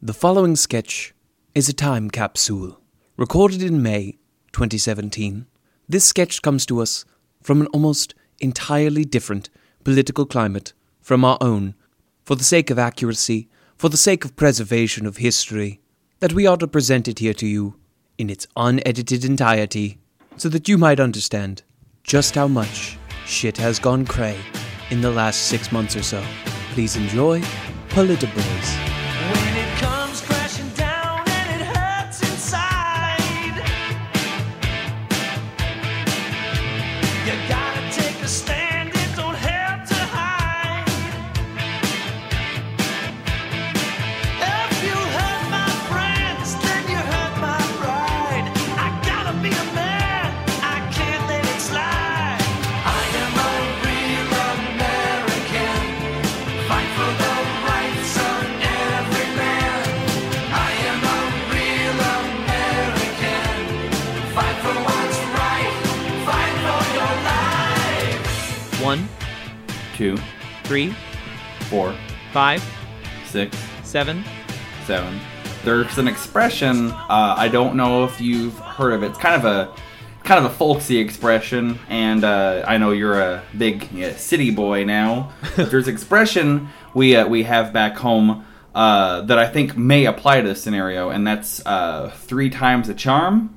The following sketch is a time capsule recorded in May 2017. This sketch comes to us from an almost entirely different political climate from our own, for the sake of accuracy, for the sake of preservation of history, that we ought to present it here to you in its unedited entirety, so that you might understand just how much shit has gone cray in the last six months or so. Please enjoy Politiboyz. Two, three, four, five, six, seven. seven. There's an expression. Uh, I don't know if you've heard of it. It's kind of a kind of a folksy expression, and uh, I know you're a big yeah, city boy now. There's an expression we uh, we have back home uh, that I think may apply to this scenario, and that's uh, three times a charm.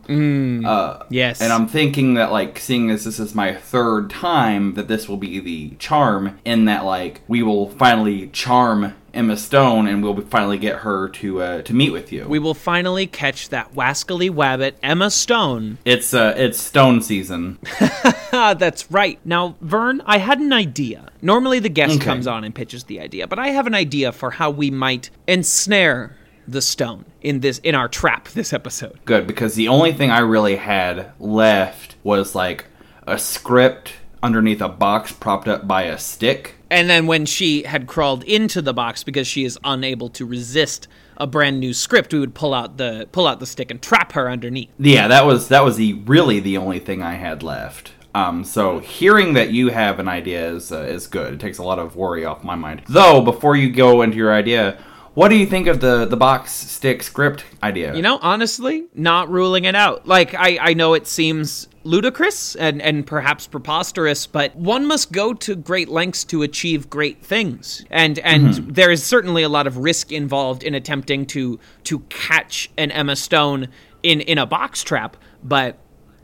Uh, Yes. And I'm thinking that, like, seeing as this is my third time, that this will be the charm, in that, like, we will finally charm Emma Stone, and we'll finally get her to uh, to meet with you. We will finally catch that wascally wabbit, Emma Stone. it's uh, it's Stone season. That's right. Now, Vern, I had an idea. Normally the guest Okay. comes on and pitches the idea, but I have an idea for how we might ensnare the stone in this in our trap this episode. Good because the only thing I really had left was like a script underneath a box propped up by a stick. And then when she had crawled into the box because she is unable to resist a brand new script, we would pull out the pull out the stick and trap her underneath. Yeah, that was that was the really the only thing I had left. Um, so hearing that you have an idea is uh, is good. It takes a lot of worry off my mind. Though, before you go into your idea, what do you think of the the box stick script idea? You know, honestly, not ruling it out. Like I, I know it seems ludicrous and, and perhaps preposterous, but one must go to great lengths to achieve great things. And and mm-hmm. there is certainly a lot of risk involved in attempting to to catch an Emma Stone in, in a box trap, but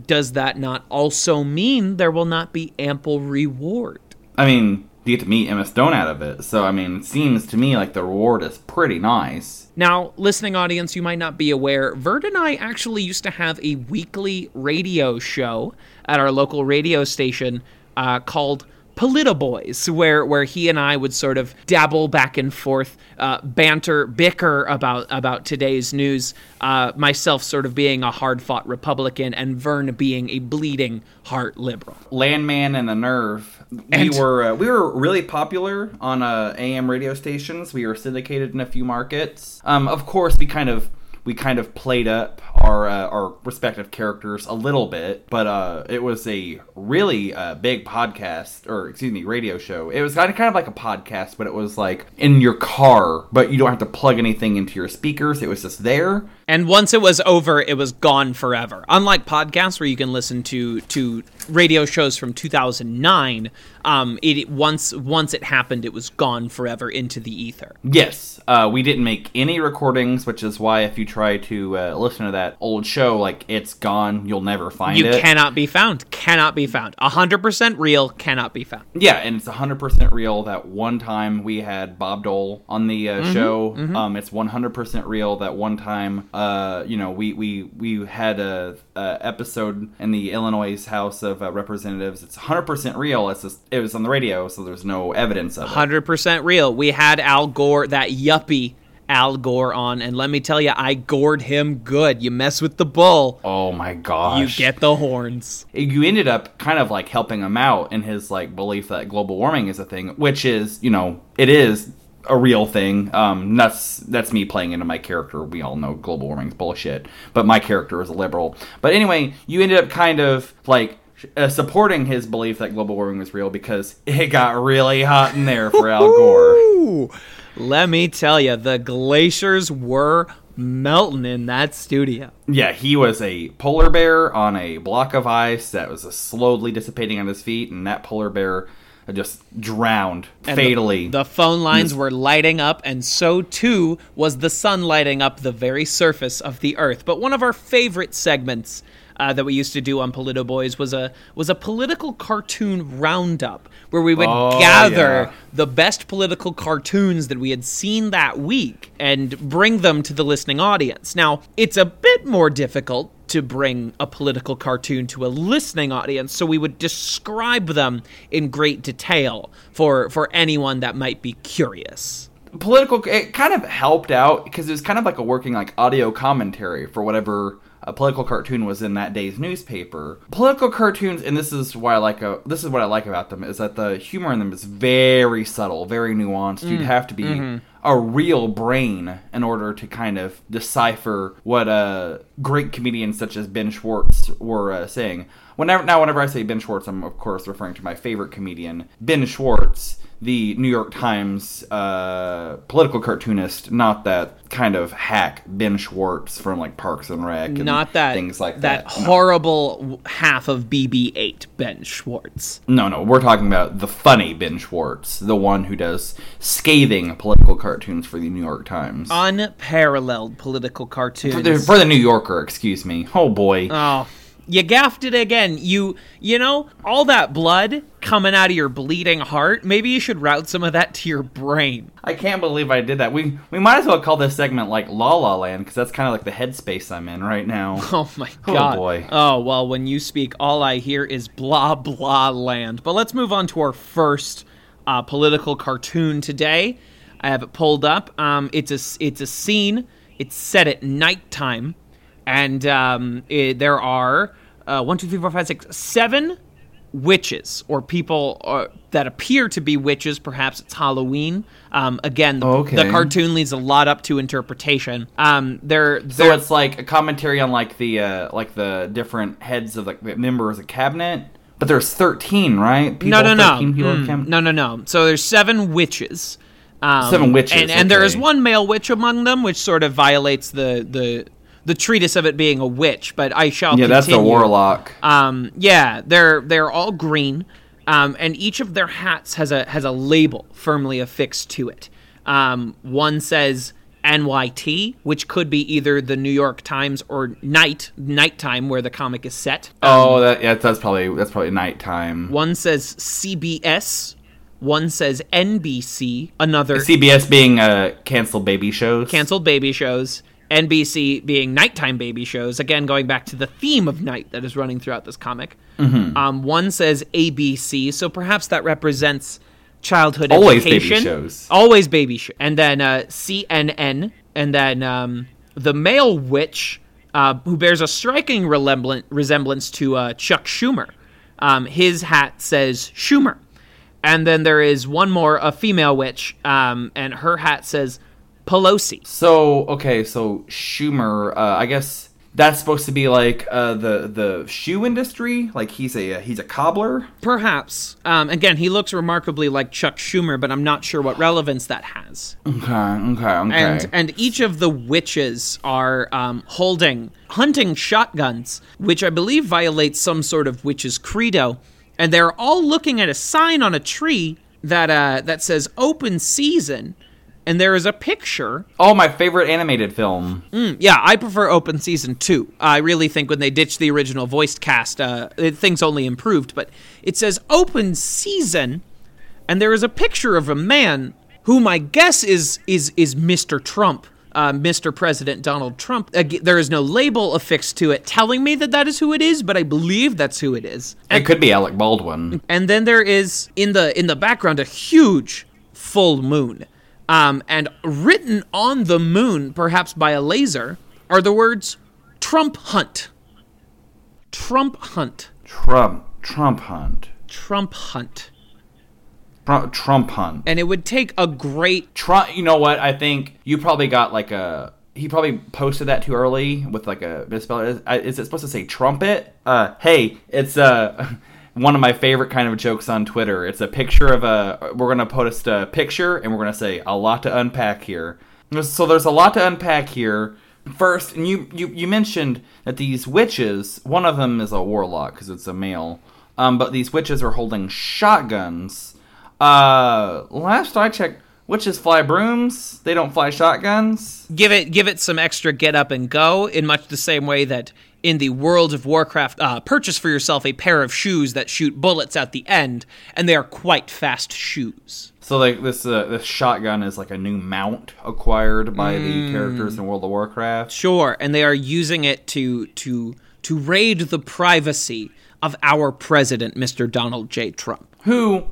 does that not also mean there will not be ample reward? I mean, you get to meet Emma Stone out of it. So I mean, it seems to me like the reward is pretty nice. Now, listening audience, you might not be aware, Vern and I actually used to have a weekly radio show at our local radio station uh, called Politiboyz, where where he and I would sort of dabble back and forth, uh, banter, bicker about about today's news. Uh, myself sort of being a hard fought Republican, and Vern being a bleeding heart liberal. Landman and the Nerve. We And- were uh, we were really popular on uh, AM radio stations. We were syndicated in a few markets. Um, of course, we kind of we kind of played up our uh, our respective characters a little bit, but uh, it was a really uh, big podcast or excuse me radio show. It was kind of kind of like a podcast, but it was like in your car, but you don't have to plug anything into your speakers. It was just there. And once it was over, it was gone forever. Unlike podcasts where you can listen to to radio shows from 2009, um, it once once it happened, it was gone forever into the ether. Yes, uh, we didn't make any recordings, which is why if you try to uh, listen to that old show, like it's gone, you'll never find it. You cannot be found. Cannot be found. hundred percent real. Cannot be found. Yeah, and it's 100% real that one time we had Bob Dole on the uh, show. Um, it's 100% real that one time, uh, you know, we we we had a, a episode in the Illinois House of uh, Representatives. It's 100% real. It's just it was on the radio, so there's no evidence of it. Hundred percent real. We had Al Gore, that yuppie Al Gore, on, and let me tell you, I gored him good. You mess with the bull, Oh my gosh! you get the horns. you ended up kind of like helping him out in his like belief that global warming is a thing, which is, you know, it is a real thing. Um, that's that's me playing into my character. We all know global warming's bullshit, but my character is a liberal. But anyway, you ended up kind of like uh, supporting his belief that global warming was real because it got really hot in there for Al Gore. Let me tell you, the glaciers were melting in that studio. Yeah, he was a polar bear on a block of ice that was slowly dissipating on his feet, and that polar bear just drowned And the- fatally. The, phone lines were lighting up, and so too was the sun lighting up the very surface of the earth. But one of our favorite segments uh, that we used to do on Politiboyz was a was a political cartoon roundup where we would Oh, gather yeah. the best political cartoons that we had seen that week and bring them to the listening audience. Now, it's a bit more difficult to bring a political cartoon to a listening audience, so we would describe them in great detail for for anyone that might be curious. political it kind of helped out because it was kind of like a working like audio commentary for whatever a political cartoon was in that day's newspaper. Political cartoons and this is why i like a, this is what i like about them is that the humor in them is very subtle very nuanced. You'd mm. have to be mm-hmm. A real brain in order to kind of decipher what uh, great comedians such as ben schwartz were uh, saying. Whenever now whenever i say ben schwartz i'm of course referring to my favorite comedian ben schwartz the New York Times uh, political cartoonist, not that kind of hack Ben Schwartz from like Parks and Rec, and Not that things like that that. Horrible w- half of BB-8 Ben Schwartz. No, no, we're talking about the funny Ben Schwartz, the one who does scathing political cartoons for the New York Times. Unparalleled political cartoons. for, the, for the New Yorker, excuse me. Oh boy. Oh, you gaffed it again. You, you know, all that blood coming out of your bleeding heart. Maybe you should route some of that to your brain. I can't believe I did that. We we might as well call this segment like La La Land because that's kind of like the headspace I'm in right now. Oh my god. Oh, god. boy. Oh, well, when you speak, all I hear is blah blah land. But let's move on to our first uh, political cartoon today. I have it pulled up. Um, it's a it's a scene. It's set at nighttime, and um, it, there are uh, one, two, three, four, five, six, seven witches or people uh, that appear to be witches. Perhaps it's Halloween. Um, again, the, Okay. the cartoon leaves a lot up to interpretation. Um, they're, So they're it's like a commentary on like the uh, like the different heads of the members of cabinet. But there's 13, right? People, no, no, no, Mm, no, no, no. So there's seven witches. Um, Seven witches, and, and there is one male witch among them, which sort of violates the the the treatise of it being a witch. But I shall. Yeah, that's the warlock. Um, yeah, they're they're all green, um, and each of their hats has a has a label firmly affixed to it. Um, one says NYT, which could be either the New York Times or Night Nighttime, where the comic is set. oh, that yeah, that's probably that's probably nighttime. One says CBS. One says NBC. Another CBS being uh, canceled baby shows. canceled baby shows. NBC being nighttime baby shows. Again, going back to the theme of night that is running throughout this comic. Mm-hmm. Um, one says ABC, so perhaps that represents childhood Always baby education. shows. Always baby show. And then uh, CNN, and then um, the male witch, uh, who bears a striking resemblance to uh, Chuck Schumer. Um, his hat says Schumer. And then there is one more, a female witch, um, and her hat says Pelosi. So okay, so Schumer, uh, I guess that's supposed to be like uh, the the shoe industry. Like he's a he's a cobbler. Perhaps. Um, again, he looks remarkably like Chuck Schumer, but I'm not sure what relevance that has. Okay, okay, okay. And and each of the witches are um, holding hunting shotguns, which I believe violates some sort of witch's credo. And they're all looking at a sign on a tree that uh, that says "Open Season," and there is a picture oh, my favorite animated film. Yeah, I prefer open season 2. I really think when they ditched the original voiced cast, uh, it, things only improved. But it says open season, and there is a picture of a man whom I guess is is is Mr. Trump, uh, Mr. President Donald Trump. Ag- there is no label affixed to it telling me that that is who it is, but I believe that's who it is. It could be Alec Baldwin. And then there is in the in the background a huge full moon. Um, and written on the moon, perhaps by a laser, are the words Trump hunt. Trump hunt. Trump Trump hunt. Trump hunt. Trump, Trump hunt. And it would take a great Trump. You know what? I think you probably got like a. He probably posted that too early with like a misspell. Is, is it supposed to say trumpet? Uh, hey, it's uh, one of my favorite kind of jokes on Twitter. It's a picture of a. We're gonna post a picture, and we're gonna say a lot to unpack here. So there's a lot to unpack here. First, and you you, you mentioned that these witches. One of them is a warlock because it's a male. Um, but these witches are holding shotguns. Uh, last I checked, witches fly brooms. They don't fly shotguns. give it give it some extra get up and go in much the same way that in the world of warcraft uh, purchase for yourself a pair of shoes that shoot bullets at the end and they are quite fast shoes. So like this uh, this shotgun is like a new mount acquired by the characters in World of Warcraft. sure and they are using it to to to raid the privacy of our president mr donald j. Trump. Who,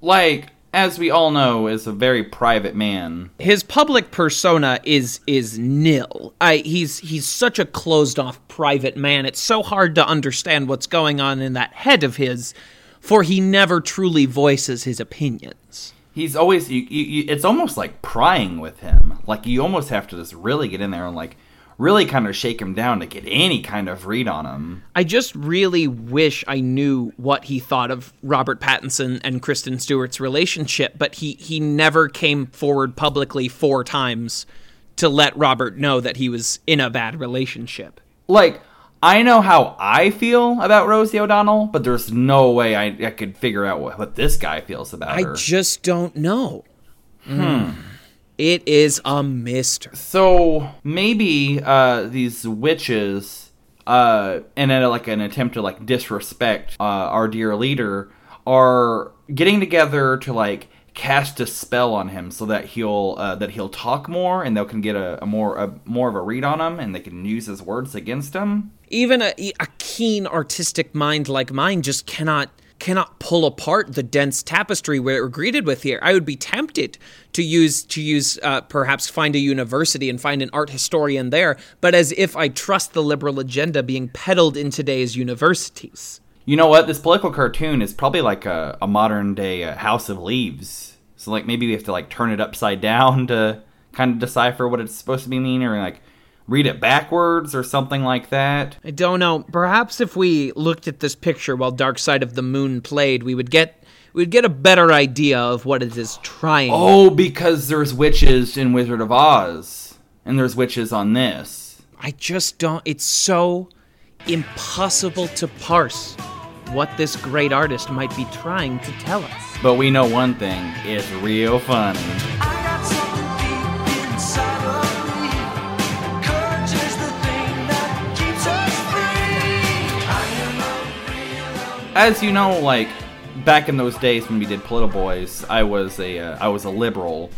like as we all know, is a very private man. his public persona is is nil. I he's he's such a closed off private man. It's so hard to understand what's going on in that head of his, for he never truly voices his opinions. He's always you, you, you, it's almost like prying with him. Like you almost have to just really get in there and like really kind of shake him down to get any kind of read on him. I just really wish I knew what he thought of Robert Pattinson and Kristen Stewart's relationship, but he he never came forward publicly four times to let Robert know that he was in a bad relationship. Like I know how I feel about Rosie O'Donnell, but there's no way I, I could figure out what, what this guy feels about I her. just don't know. Hmm. It is a mystery. So maybe uh, these witches, uh, in a, like an attempt to like disrespect uh, our dear leader, are getting together to like cast a spell on him so that he'll uh, that he'll talk more and they can get a, a more a more of a read on him and they can use his words against him. Even a, a keen artistic mind like mine just cannot cannot pull apart the dense tapestry we're greeted with here. I would be tempted to use to use uh, perhaps find a university and find an art historian there, but as if I trust the liberal agenda being peddled in today's universities. You know what? This political cartoon is probably like a, a modern day uh, House of Leaves. So like maybe we have to like turn it upside down to kind of decipher what it's supposed to be mean, or like read it backwards or something like that. I don't know. Perhaps if we looked at this picture while Dark Side of the Moon played, we would get we'd get a better idea of what it is trying. Oh, because there's witches in Wizard of Oz, and there's witches on this. I just don't. It's so impossible to parse what this great artist might be trying to tell us. But we know one thing: it's real funny. As you know, like back in those days when we did Political Boys, I was a uh, I was a liberal,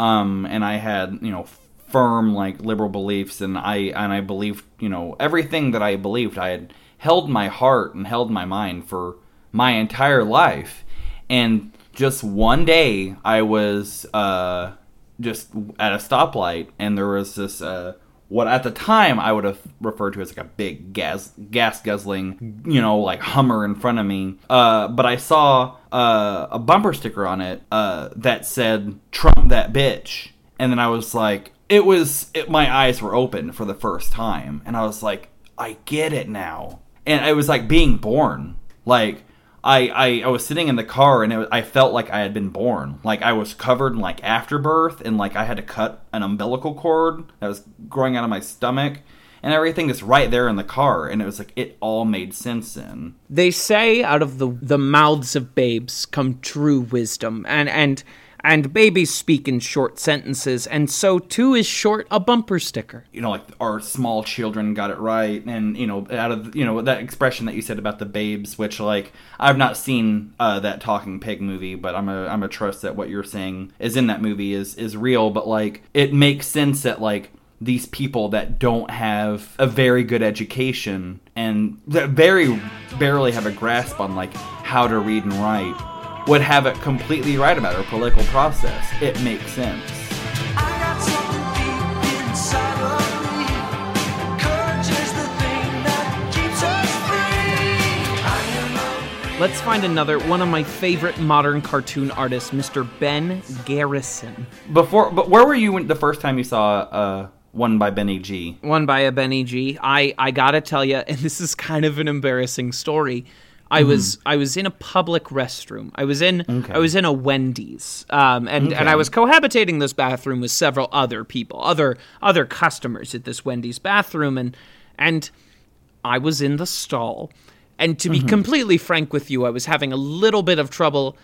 um, and I had you know firm like liberal beliefs, and I and I believed you know everything that I believed. I had held my heart and held my mind for my entire life, and just one day I was uh, just at a stoplight, and there was this. Uh, what at the time I would have referred to as like a big gas gas guzzling, you know, like Hummer in front of me. Uh, but I saw uh, a bumper sticker on it uh, that said "Trump that bitch," and then I was like, it was it, my eyes were open for the first time, and I was like, I get it now, and it was like being born, like. I, I, I was sitting in the car and I felt like I had been born. Like I was covered in like afterbirth and like I had to cut an umbilical cord that was growing out of my stomach and everything is right there in the car and it was like it all made sense then. They say out of the the mouths of babes come true wisdom, and and and babies speak in short sentences, and so too is short a bumper sticker. You know, like our small children got it right and you know, out of you know, that expression that you said about the babes, which like I've not seen uh, that talking pig movie, but I'm a I'm a trust that what you're saying is in that movie is is real, but like it makes sense that like these people that don't have a very good education and that very barely have a grasp on like how to read and write would have it completely right about our political process. It makes sense. I got something deep inside of me. Courage is the thing that keeps us free. I am a Let's find another one of my favorite modern cartoon artists, Mr. Ben Garrison. Before, but where were you when, the first time you saw uh, one by Benny G? One by a Benny G. I I gotta tell you, and this is kind of an embarrassing story. I was I was in a public restroom. I was in I was in a Wendy's, um, and and I was cohabitating this bathroom with several other people, other other customers at this Wendy's bathroom, and and I was in the stall. And to be completely frank with you, I was having a little bit of trouble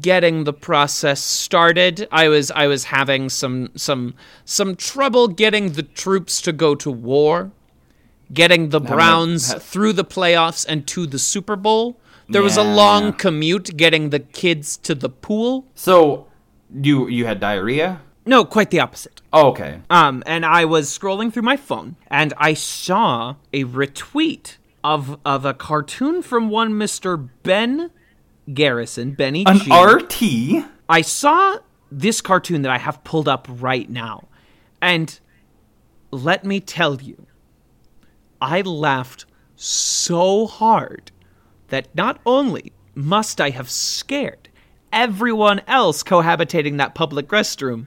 getting the process started. I was I was having some some some trouble getting the troops to go to war, getting the Browns ha- through the playoffs and to the Super Bowl. There was a long commute getting the kids to the pool. So you you had diarrhea? No, quite the opposite. Oh, okay. Um, and I was scrolling through my phone and I saw a retweet of of a cartoon from one Mr. Ben Garrison, Benny An G. RT? I saw this cartoon that I have pulled up right now, and let me tell you, I laughed so hard that not only must I have scared everyone else cohabitating that public restroom,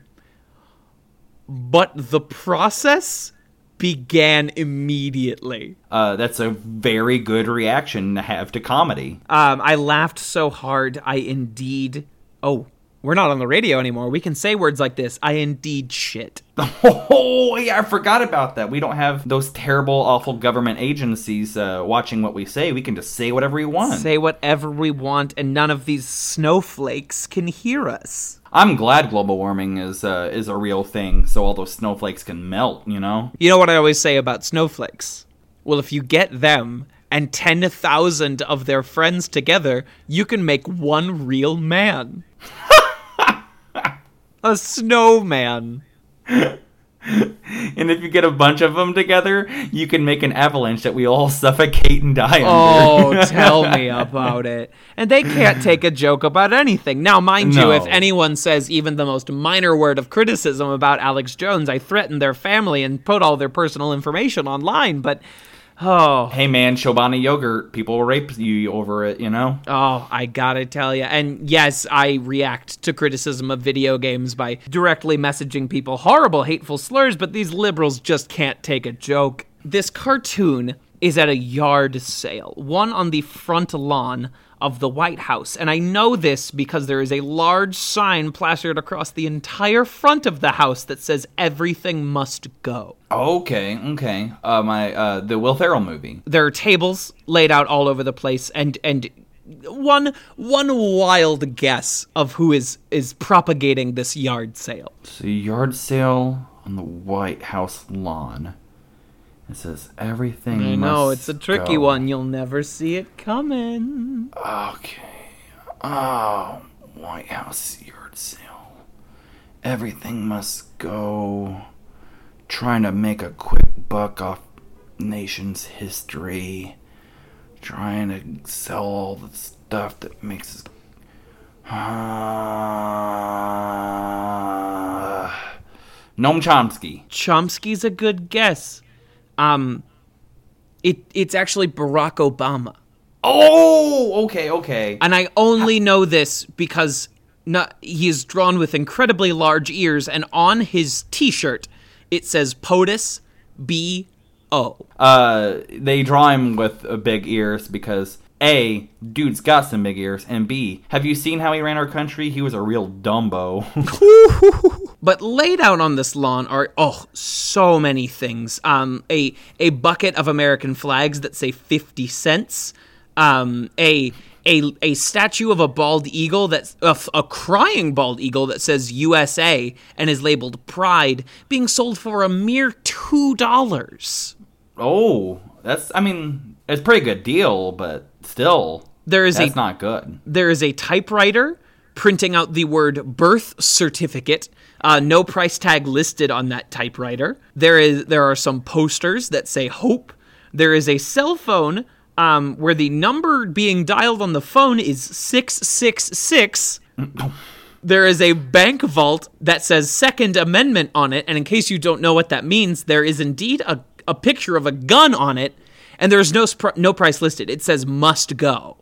but the process began immediately. Uh, that's a very good reaction to have to comedy. Um, I laughed so hard, I indeed. Oh, we're not on the radio anymore. We can say words like this. I indeed shit. Oh, yeah, I forgot about that. We don't have those terrible, awful government agencies uh, watching what we say. We can just say whatever we want. Say whatever we want, and none of these snowflakes can hear us. I'm glad global warming is uh, is a real thing, so all those snowflakes can melt. You know. You know what I always say about snowflakes? Well, if you get them and 10,000 of their friends together, you can make one real man. A snowman. And if you get a bunch of them together, you can make an avalanche that we all suffocate and die Oh, under. tell me about it. And they can't take a joke about anything. Now, mind you, if anyone says even the most minor word of criticism about Alex Jones, I threaten their family and put all their personal information online. But, oh, hey man, Chobani yogurt, people will rape you over it. You know. oh, I gotta tell you. And yes, I react to criticism of video games by directly messaging people horrible, hateful slurs, but these liberals just can't take a joke. This cartoon is at a yard sale, one on the front lawn of the White House. And I know this because there is a large sign plastered across the entire front of the house that says everything must go. Okay, okay. Uh, my uh, the Will Ferrell movie. There are tables laid out all over the place and and one one wild guess of who is is propagating this yard sale. It's a yard sale on the White House lawn. It says everything. I know it's a tricky go. one. You'll never see it coming. Okay. Oh, White House yard sale. Everything must go. Trying to make a quick buck off nation's history. Trying to sell all the stuff that makes us. Uh, Noam Chomsky. Chomsky's a good guess. Um, it it's actually Barack Obama, Oh, okay, okay. and I only know this because not, he is drawn with incredibly large ears, and on his T-shirt it says POTUS B O. Uh, they draw him with uh, big ears because A, dude's got some big ears, and B, have you seen how he ran our country? He was a real Dumbo. But laid out on this lawn are oh so many things. Um, a a bucket of American flags that say fifty cents. Um, a a a statue of a bald eagle that's a crying bald eagle that says USA and is labeled Pride, being sold for a mere two dollars. oh, that's, I mean, it's a pretty good deal, but still, There is that's a not good. there is a typewriter printing out the word birth certificate. Uh, no price tag listed on that typewriter. There is there are some posters that say hope. There is a cell phone um, where the number being dialed on the phone is six six six. There is a bank vault that says Second Amendment on it, and in case you don't know what that means, there is indeed a, a picture of a gun on it, and there's no spr- no price listed. It says must go.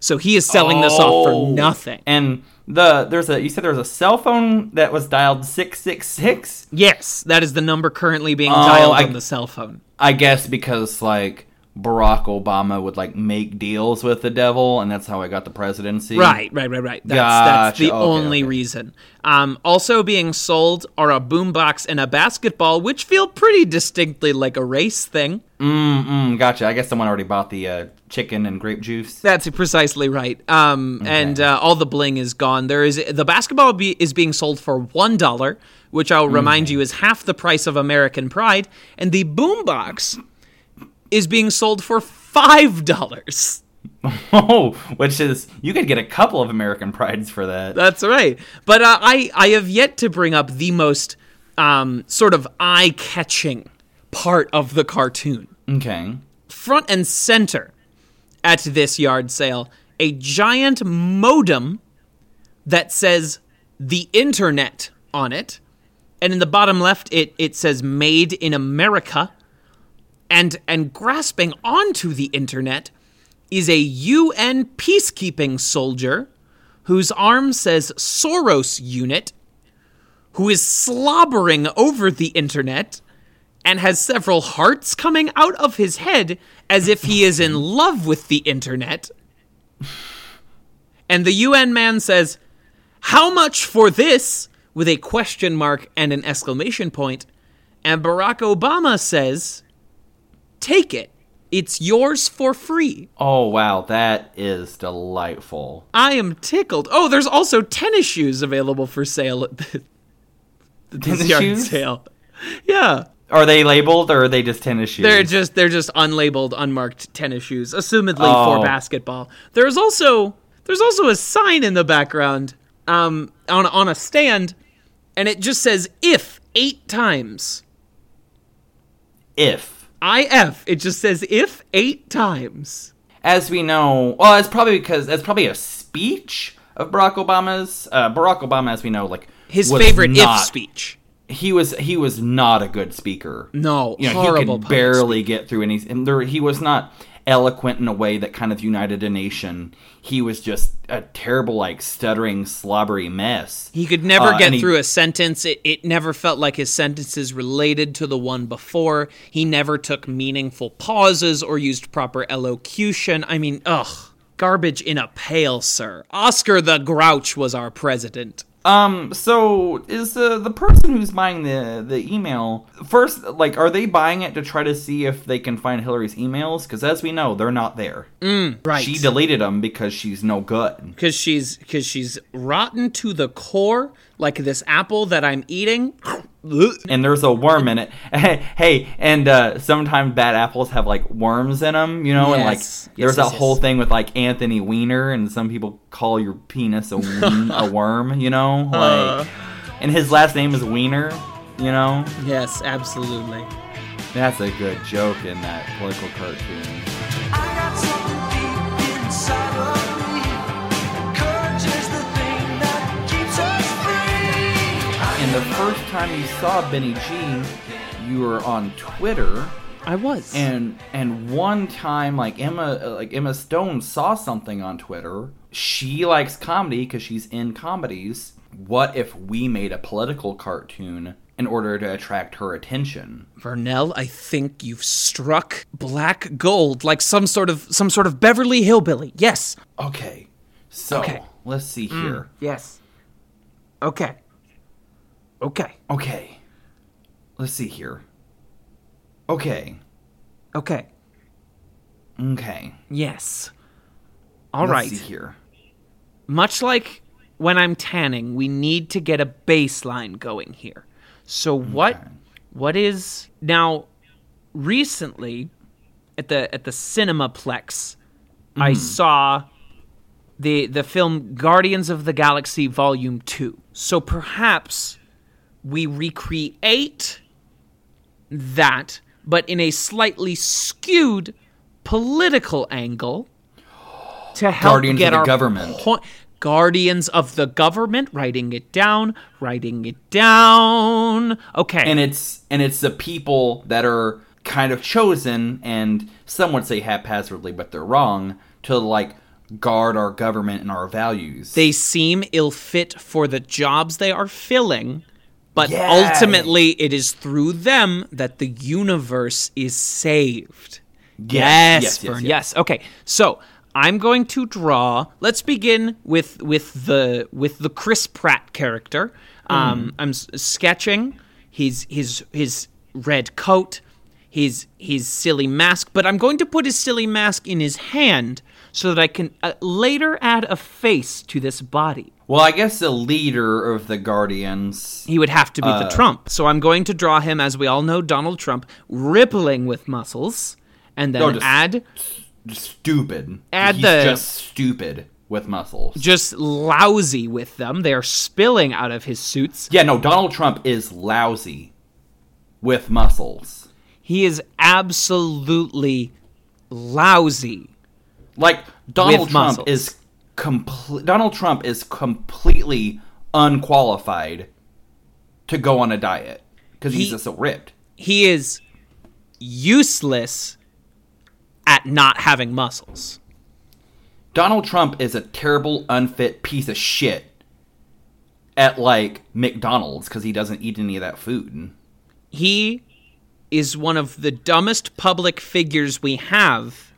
So he is selling this off Oh. for nothing. And the, there's a, you said there was a cell phone that was dialed 666? Yes, that is the number currently being Oh, dialed I- on the cell phone. I guess because, like, Barack Obama would like make deals with the devil, and that's how I got the presidency. Right, right, right, right. That's, that's the Okay, only okay. reason. Um, also being sold are a boombox and a basketball, which feel pretty distinctly like a race thing. Mm, gotcha. I guess someone already bought the uh, chicken and grape juice. That's precisely right. Um, and uh, all the bling is gone. There is the basketball be, is being sold for one dollar, which I'll remind you is half the price of American Pride, and the boombox is being sold for five dollars. Oh, which is you could get a couple of American prides for that. That's right. But uh, I I have yet to bring up the most um, sort of eye catching part of the cartoon. Okay. front and center at this yard sale a giant modem that says the internet on it and in the bottom left it, it says made in america and and grasping onto the internet is a un peacekeeping soldier whose arm says soros unit who is slobbering over the internet and has several hearts coming out of his head as if he is in love with the internet. And the UN man says, How much for this? with a question mark and an exclamation point. And Barack Obama says, Take it. It's yours for free. Oh wow, that is delightful. I am tickled. Oh, there's also tennis shoes available for sale at the, this Tennis yard shoes? sale. Yeah. Are they labeled or are they just tennis shoes? They're just they're just unlabeled, unmarked tennis shoes, assumedly Oh. for basketball. There's also there's also a sign in the background, um, on on a stand, and it just says "if" eight times. if. IF. It just says "if" eight times. As we know, well, it's probably because that's probably a speech of Barack Obama's. Uh, Barack Obama, as we know, like His favorite not- "if" speech. He was he was not a good speaker. No, you know, horrible. he could barely get through, he's, and there, he was not eloquent in a way that kind of united a nation. He was just a terrible, like stuttering, slobbery mess. He could never Uh, get he- through a sentence. It, it never felt like his sentences related to the one before. He never took meaningful pauses or used proper elocution. I mean, ugh. Garbage in a pail, sir. Oscar the Grouch was our president. Um. So is the the person who's buying the the email first? Like, are they buying it to try to see if they can find Hillary's emails? Because as we know, they're not there. Right. She deleted them because she's no good. because she's because she's rotten to the core, like this apple that I'm eating. And there's a worm in it. hey, and uh, sometimes bad apples have like worms in them, you know. And like, Yes. Yes, there's yes, that whole yes. thing with like Anthony Weiner, and some people call your penis a ween- a worm, you know. Like, and his last name is Weiner, you know. Yes, absolutely. That's a good joke in that political cartoon. And the first time you saw Benny G, you were on Twitter, I was. and and one time like Emma uh, like Emma Stone saw something on Twitter. She likes comedy because she's in comedies. What if we made a political cartoon in order to attract her attention? Vernell, I think you've struck black gold, like some sort of some sort of Beverly Hillbilly. Yes. Okay, so Okay. let's see here. Yes. Okay. Okay. Okay, let's see here. Okay, Okay. okay. Yes. All let's right. see here. Much like when I'm tanning, we need to get a baseline going here. So what Okay. what is now recently at the at the Cinemaplex I mm-hmm. saw the the film Guardians of the Galaxy Volume 2. So perhaps we recreate that but in a slightly skewed political angle to help Guardians get of the our government. point. Guardians of the government, writing it down, writing it down. Okay. and it's and it's the people that are kind of chosen and some would say haphazardly but they're wrong to like guard our government and our values they seem ill fit for the jobs they are filling, but Yeah. ultimately it is through them that the universe is saved. Yes, yes, Vern, yes. yes. Okay, so I'm going to draw. Let's begin with with the with the Chris Pratt character. Um, I'm s- sketching his his his red coat, his his silly mask, but I'm going to put his silly mask in his hand so that I can uh, later add a face to this body. Well, I guess the leader of the Guardians. He would have to be the uh, Trump. So I'm going to draw him, as we all know, Donald Trump, rippling with muscles, and then No, just- add Stupid. Add He's the- just stupid with muscles. just lousy with them. They're spilling out of his suits. yeah, no, Donald Trump is lousy with muscles. He is absolutely lousy. Like Donald Trump muscles. is complete. Donald Trump is completely unqualified to go on a diet because he's just so ripped. He is useless at not having muscles. Donald Trump is a terrible, unfit piece of shit at like McDonald's because he doesn't eat any of that food. He is one of the dumbest public figures we have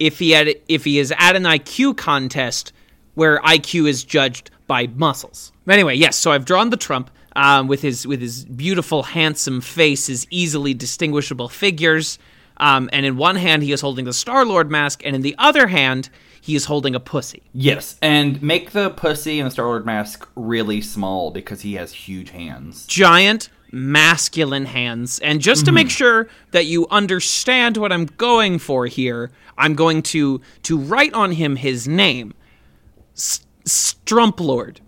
if he had if he is at an IQ contest where IQ is judged by muscles. Anyway, yes, so I've drawn the Trump um, with his with his beautiful, handsome face, his easily distinguishable figures, um, and in one hand he is holding the Star Lord mask, and in the other hand he is holding a pussy. Yes, and make the pussy and the Star Lord mask really small because he has huge hands. giant masculine hands. And just to mm-hmm. make sure that you understand what I'm going for here, I'm going to to write on him his name. S- Strumplord.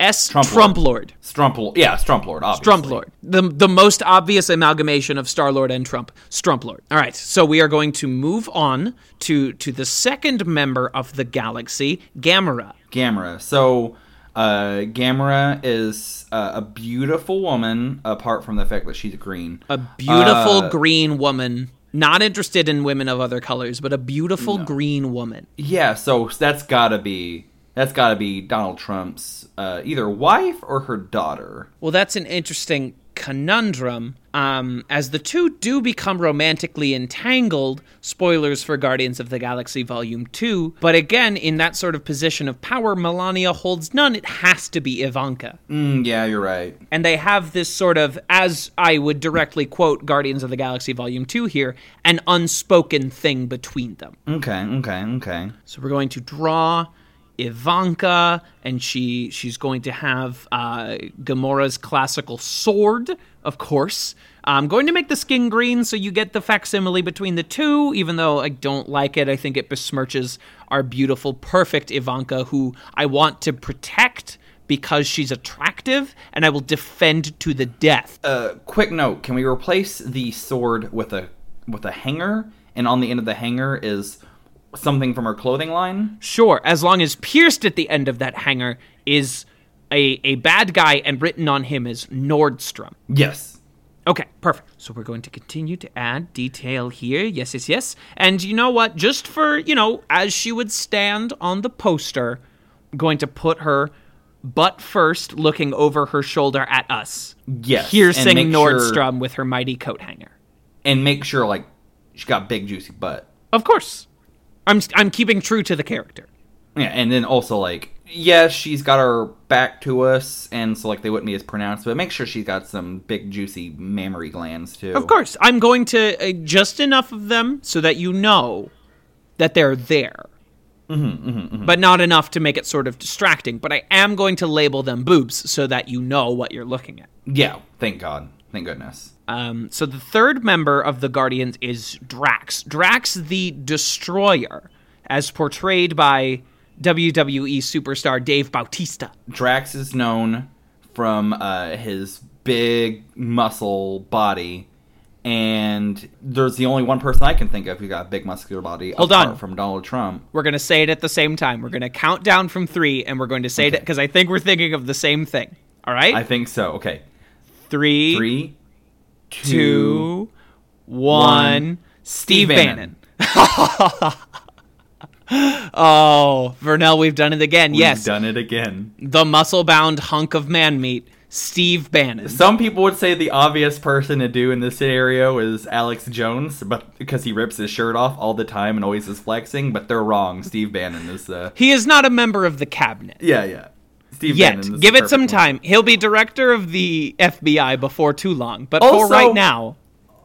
S Trump Trumplord. Strumple, yeah, Strumplord, obviously. Strumplord. The the most obvious amalgamation of Star-Lord and Trump. Strumplord. All right, so we are going to move on to to the second member of the galaxy, Gamora. Gamora. So, uh, Gamora is uh, a beautiful woman, apart from the fact that she's green. A beautiful Uh, green woman. Not interested in women of other colors, but a beautiful green woman. Yeah, so that's gotta be that's gotta be Donald Trump's uh, either wife or her daughter. Well, that's an interesting conundrum. Um, as the two do become romantically entangled, spoilers for Guardians of the Galaxy Volume 2, but again, in that sort of position of power, Melania holds none. It has to be Ivanka. Mm, yeah, you're right. And they have this sort of, as I would directly quote Guardians of the Galaxy Volume 2 here, an unspoken thing between them. Okay, okay, okay. So we're going to draw Ivanka, and she she's going to have uh, Gamora's classical sword, of course. I'm going to make the skin green so you get the facsimile between the two, even though I don't like it. I think it besmirches our beautiful, perfect Ivanka, who I want to protect because she's attractive, and I will defend to the death. Uh, quick note: Can we replace the sword with a with a hanger? And on the end of the hanger is something from her clothing line. Sure, as long as pierced at the end of that hanger is a, a bad guy and written on him is Nordstrom. Yes. Okay, perfect. So we're going to continue to add detail here. Yes, yes, yes. And you know what? Just for, you know, as she would stand on the poster, I'm going to put her butt first looking over her shoulder at us. Yes. Piercing make sure- Nordstrom with her mighty coat hanger. and make sure like she got big juicy butt. Of course. I'm I'm keeping true to the character. Yeah, and then also like yes, she's got her back to us, and so like they wouldn't be as pronounced, but make sure she's got some big juicy mammary glands too. Of course, I'm going to uh, just enough of them so that you know that they're there. Mm-hmm, mm-hmm, mm-hmm. But not enough to make it sort of distracting. But I am going to label them boobs so that you know what you're looking at. Yeah, thank God, thank goodness. Um, so the third member of the Guardians is Drax. Drax the Destroyer, as portrayed by WWE superstar Dave Bautista. Drax is known from uh, his big muscle body, and there's the only one person I can think of who got a big muscular body. Hold apart on. from Donald Trump. We're going to say it at the same time. We're going to count down from three, and we're going to say it because I think we're thinking of the same thing. All right? I think so. Okay, Three, three, two. two, one. Steve Steve Bannon. oh, Vernell, we've done it again. We've yes, done it again. the muscle-bound hunk of man meat, Steve Bannon. Some people would say the obvious person to do in this scenario is Alex Jones, but because he rips his shirt off all the time and always is flexing, but they're wrong. Steve Bannon is the he is not a member of the cabinet. yeah yeah. Steve Yet, give it some one. time. He'll be director of the FBI before too long. But Also- for right now,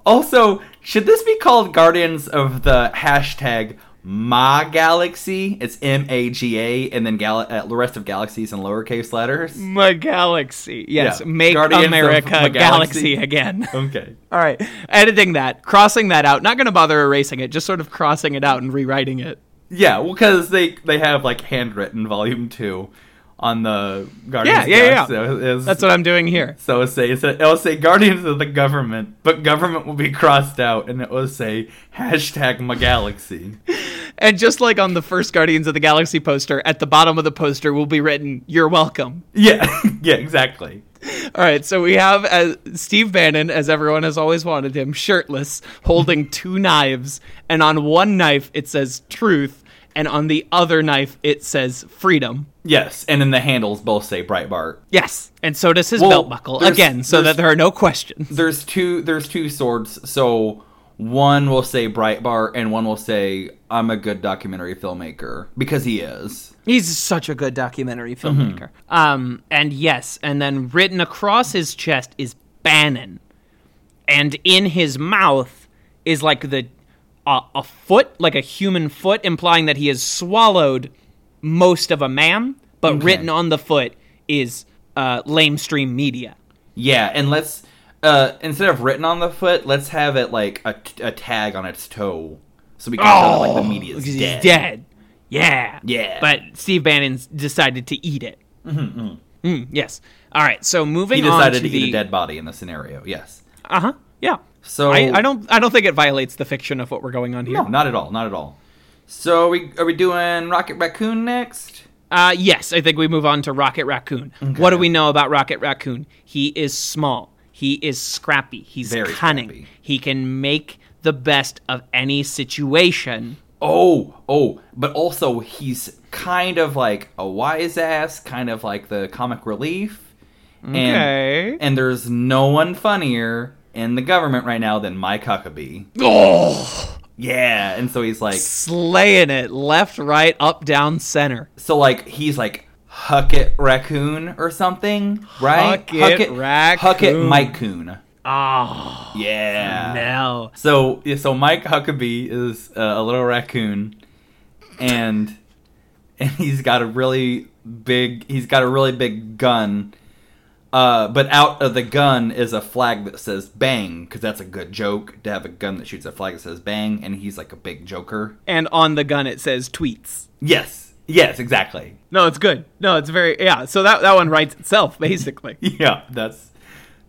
Also, should this be called Guardians of the hashtag My Galaxy? It's M A G A, and then gal- uh, the rest of galaxies in lowercase letters. my galaxy. Yes, Yeah. make Guardians America galaxy galaxy. again. Okay. All right, editing that, crossing that out. Not going to bother erasing it. Just sort of crossing it out and rewriting it. Yeah, well, because they they have like handwritten volume two on the Guardians. Yeah, yeah, yeah. So That's what I'm doing here. So it'll say, it'll say Guardians of the Government, but government will be crossed out, and it will say hashtag MAGAlaxy. And just like on the first Guardians of the Galaxy poster, at the bottom of the poster will be written, You're welcome. Yeah, yeah, exactly. All right, so we have uh, Steve Bannon, as everyone has always wanted him, shirtless, holding two knives. And on one knife, it says truth, and on the other knife, it says freedom. Yes, and then the handles both say Breitbart. Yes, and so does his Well, belt buckle, again, so that there are no questions. There's two. There's two swords. So one will say Breitbart, and one will say I'm a good documentary filmmaker because he is. He's such a good documentary filmmaker. Um, and yes, and then written across his chest is Bannon, and in his mouth is like the uh, a foot, like a human foot, implying that he has swallowed most of a man. But Okay. written on the foot is uh, lamestream media. Yeah, and let's uh instead of written on the foot, let's have it like a, a tag on its toe, so we can tell that like the media because dead. Oh, he's dead. Yeah. Yeah. But Steve Bannon's decided to eat it. Mm, yes. All right. So moving He decided to to the eat a dead body in the scenario. Yes. Uh huh. Yeah. So I, I don't I don't think it violates the fiction of what we're going on here. No, not at all. Not at all. So we are we doing Rocket Raccoon next? Uh, yes, I think we move on to Rocket Raccoon. What do we know about Rocket Raccoon? He is small. He is scrappy. He's Very cunning. scrappy. He can make the best of any situation. Oh, oh, but also he's kind of like a wise ass, kind of like the comic relief. And, Okay. And there's no one funnier in the government right now than Mike Huckabee. Oh, Yeah, and so he's like, slaying it left, right, up, down, center. so like he's like Huckett Raccoon or something, right? Huckett Raccoon. Huckett Mike Coon. Oh Yeah. no! So yeah, so Mike Huckabee is uh, a little raccoon, and and he's got a really big he's got a really big gun. Uh, but out of the gun is a flag that says "bang" because that's a good joke to have a gun that shoots a flag that says "bang," and he's like a big joker. And on the gun it says tweets. Yes, yes, exactly. No, it's good. No, it's very yeah. So that that one writes itself basically. Yeah, that's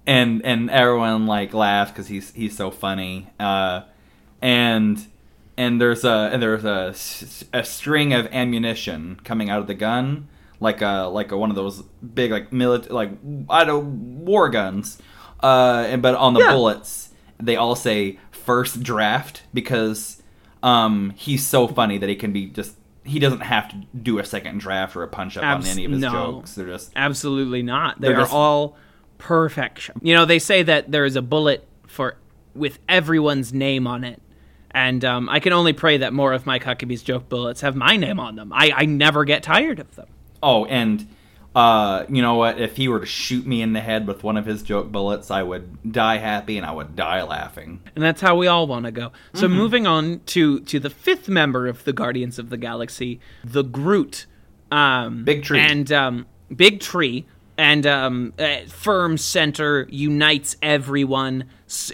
and and everyone like laughs because he's he's so funny. Uh, and and there's a and there's a string of ammunition coming out of the gun, like a like a, one of those big like military like I don't war guns. Uh, and but on the Yeah. bullets they all say first draft because um he's so funny that he can be just he doesn't have to do a second draft or a punch up Abs- on any of his no. jokes. They're just Absolutely not. They They're are just- all perfection. You know, they say that there is a bullet for with everyone's name on it. And um, I can only pray that more of Mike Huckabee's joke bullets have my name on them. I, I never get tired of them. Oh, and uh, you know what? If he were to shoot me in the head with one of his joke bullets, I would die happy and I would die laughing. And that's how we all want to go. So moving on to to the fifth member of the Guardians of the Galaxy, the Groot. Um, Big tree. And um, Big Tree. And um, firm center unites everyone.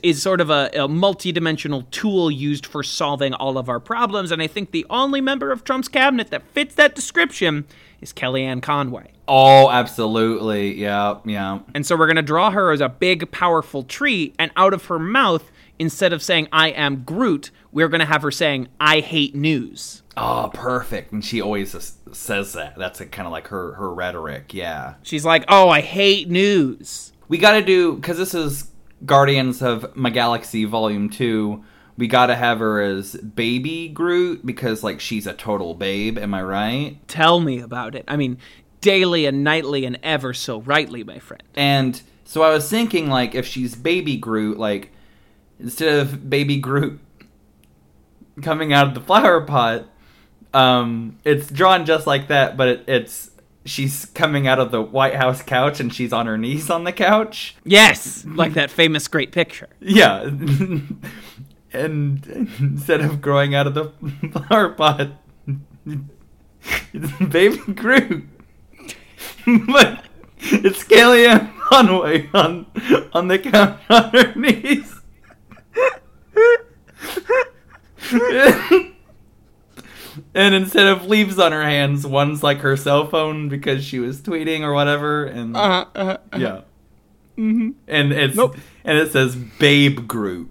Is sort of a, a multi-dimensional tool used for solving all of our problems. And I think the only member of Trump's cabinet that fits that description is Kellyanne Conway. Oh, absolutely. Yeah, yeah. And so we're going to draw her as a big, powerful tree, and out of her mouth, instead of saying, I am Groot, we're going to have her saying, I hate news. Oh, perfect. And she always says that. That's kind of like her her rhetoric. Yeah. She's like, Oh, I hate news. We got to do because this is Guardians of MAGAlaxy Volume Two. We got to have her as Baby Groot because like she's a total babe. Am I right? Tell me about it. I mean, daily and nightly and ever so rightly, my friend. And so I was thinking, like, if she's baby Groot, like, instead of baby Groot coming out of the flower pot, um, it's drawn just like that, but it, it's she's coming out of the White House couch and she's on her knees on the couch. Yes, like that famous great picture. Yeah. and instead of growing out of the flower pot, it's baby Groot. but it's Kellyanne Conway on on the couch on her knees. and instead of leaves on her hands, one's like her cell phone because she was tweeting or whatever, and Uh-huh, uh-huh, uh-huh. yeah, mm-hmm. and it's and it says Babe Groot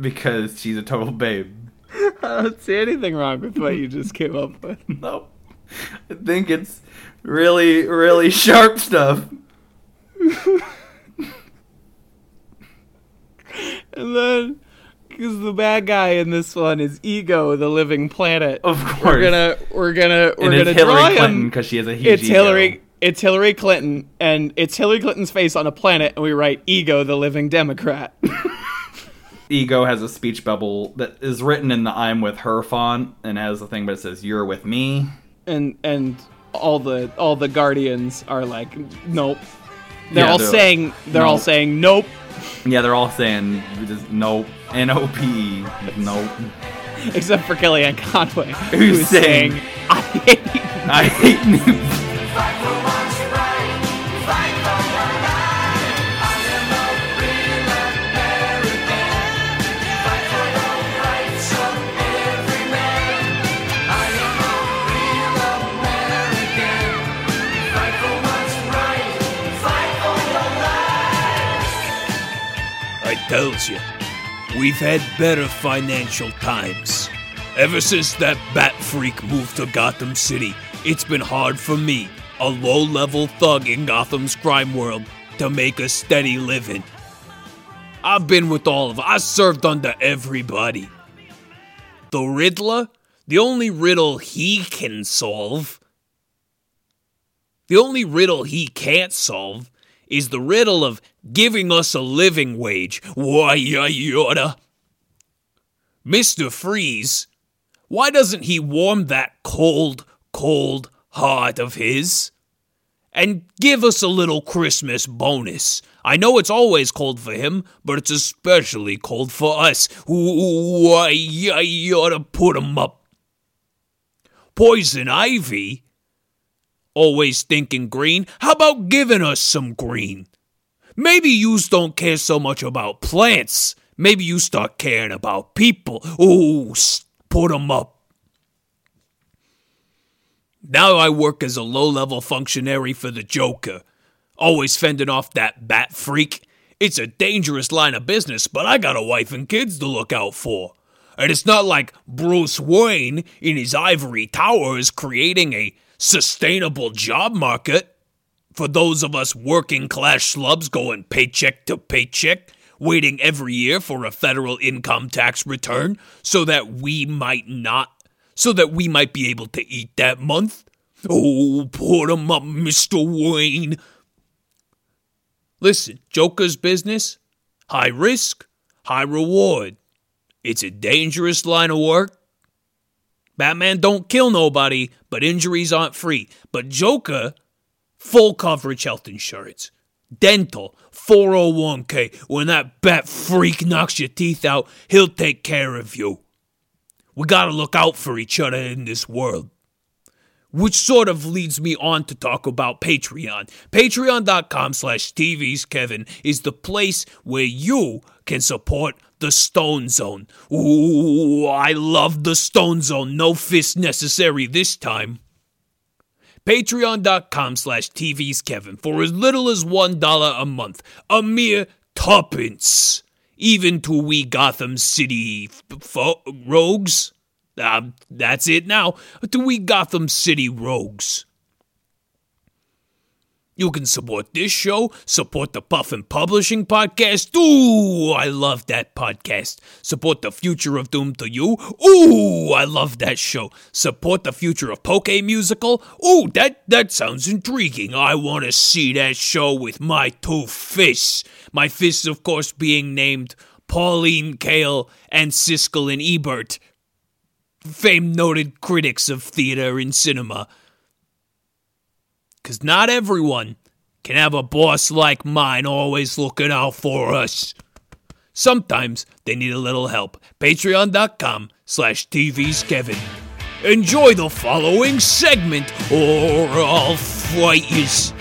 because she's a total babe. I don't see anything wrong with what you just came up with. No, I think it's really really sharp stuff. And then, because the bad guy in this one is Ego, the living planet. Of course, We're gonna, we're gonna, we're and gonna it's Hillary draw Clinton because she has a huge It's ego. Hillary. It's Hillary Clinton, and it's Hillary Clinton's face on a planet, and we write Ego, the living Democrat. Ego has a speech bubble that is written in the "I'm with her" font and has a thing, but it says "You're with me." and and all the all the guardians are like nope they're Yeah, all they're like, saying they're all "Nope." saying nope Yeah, they're all saying just nope, N O P, nope. except for kellyanne conway Who's who's saying- saying i hate you." I hate tells you, we've had better financial times. Ever since that bat freak moved to Gotham City, it's been hard for me, a low level thug in Gotham's crime world, to make a steady living. I've been with all of I served under everybody. The Riddler, the only riddle he can solve, the only riddle he can't solve is the riddle of giving us a living wage. Why, yoda. Mr. Freeze, why doesn't he warm that cold, cold heart of his? And give us a little Christmas bonus. I know it's always cold for him, but it's especially cold for us. Why, you ought to put him up. Poison Ivy? Always thinking green. How about giving us some green? Maybe yous don't care so much about plants. Maybe you start caring about people. Ooh, put 'em up. Now I work as a low level functionary for the Joker. Always fending off that bat freak. It's a dangerous line of business, but I got a wife and kids to look out for. And it's not like Bruce Wayne in his ivory tower is creating a sustainable job market for those of us working class schlubs going paycheck to paycheck, waiting every year for a federal income tax return so that we might not, so that we might be able to eat that month. Oh, put 'em up, Mr. Wayne. Listen, Joker's business, high risk, high reward. It's a dangerous line of work. Batman don't kill nobody, but injuries aren't free. But Joker, full coverage health insurance, dental, 401k. When that bat freak knocks your teeth out, he'll take care of you. We gotta look out for each other in this world. Which sort of leads me on to talk about Patreon. Patreon.com slash TV's Kevin is the place where you can support the Stone Zone. Ooh, I love the Stone Zone. No fist necessary this time. Patreon.com slash TV's Kevin for as little as $1 a month. A mere tuppence. Even to we Gotham City f- fo- rogues. Um, that's it now. To we Gotham City rogues. You can support this show, support the Puffin Publishing Podcast. Ooh, I love that podcast. Support the future of Doom to You. Ooh, I love that show. Support the future of Poke Musical. Ooh, that that sounds intriguing. I want to see that show with my two fists. My fists, of course, being named Pauline Kael and Siskel and Ebert, famed noted critics of theater and cinema. Because not everyone can have a boss like mine always looking out for us. Sometimes they need a little help. Patreon.com slash TV's Kevin. Enjoy the following segment or I'll fight yous.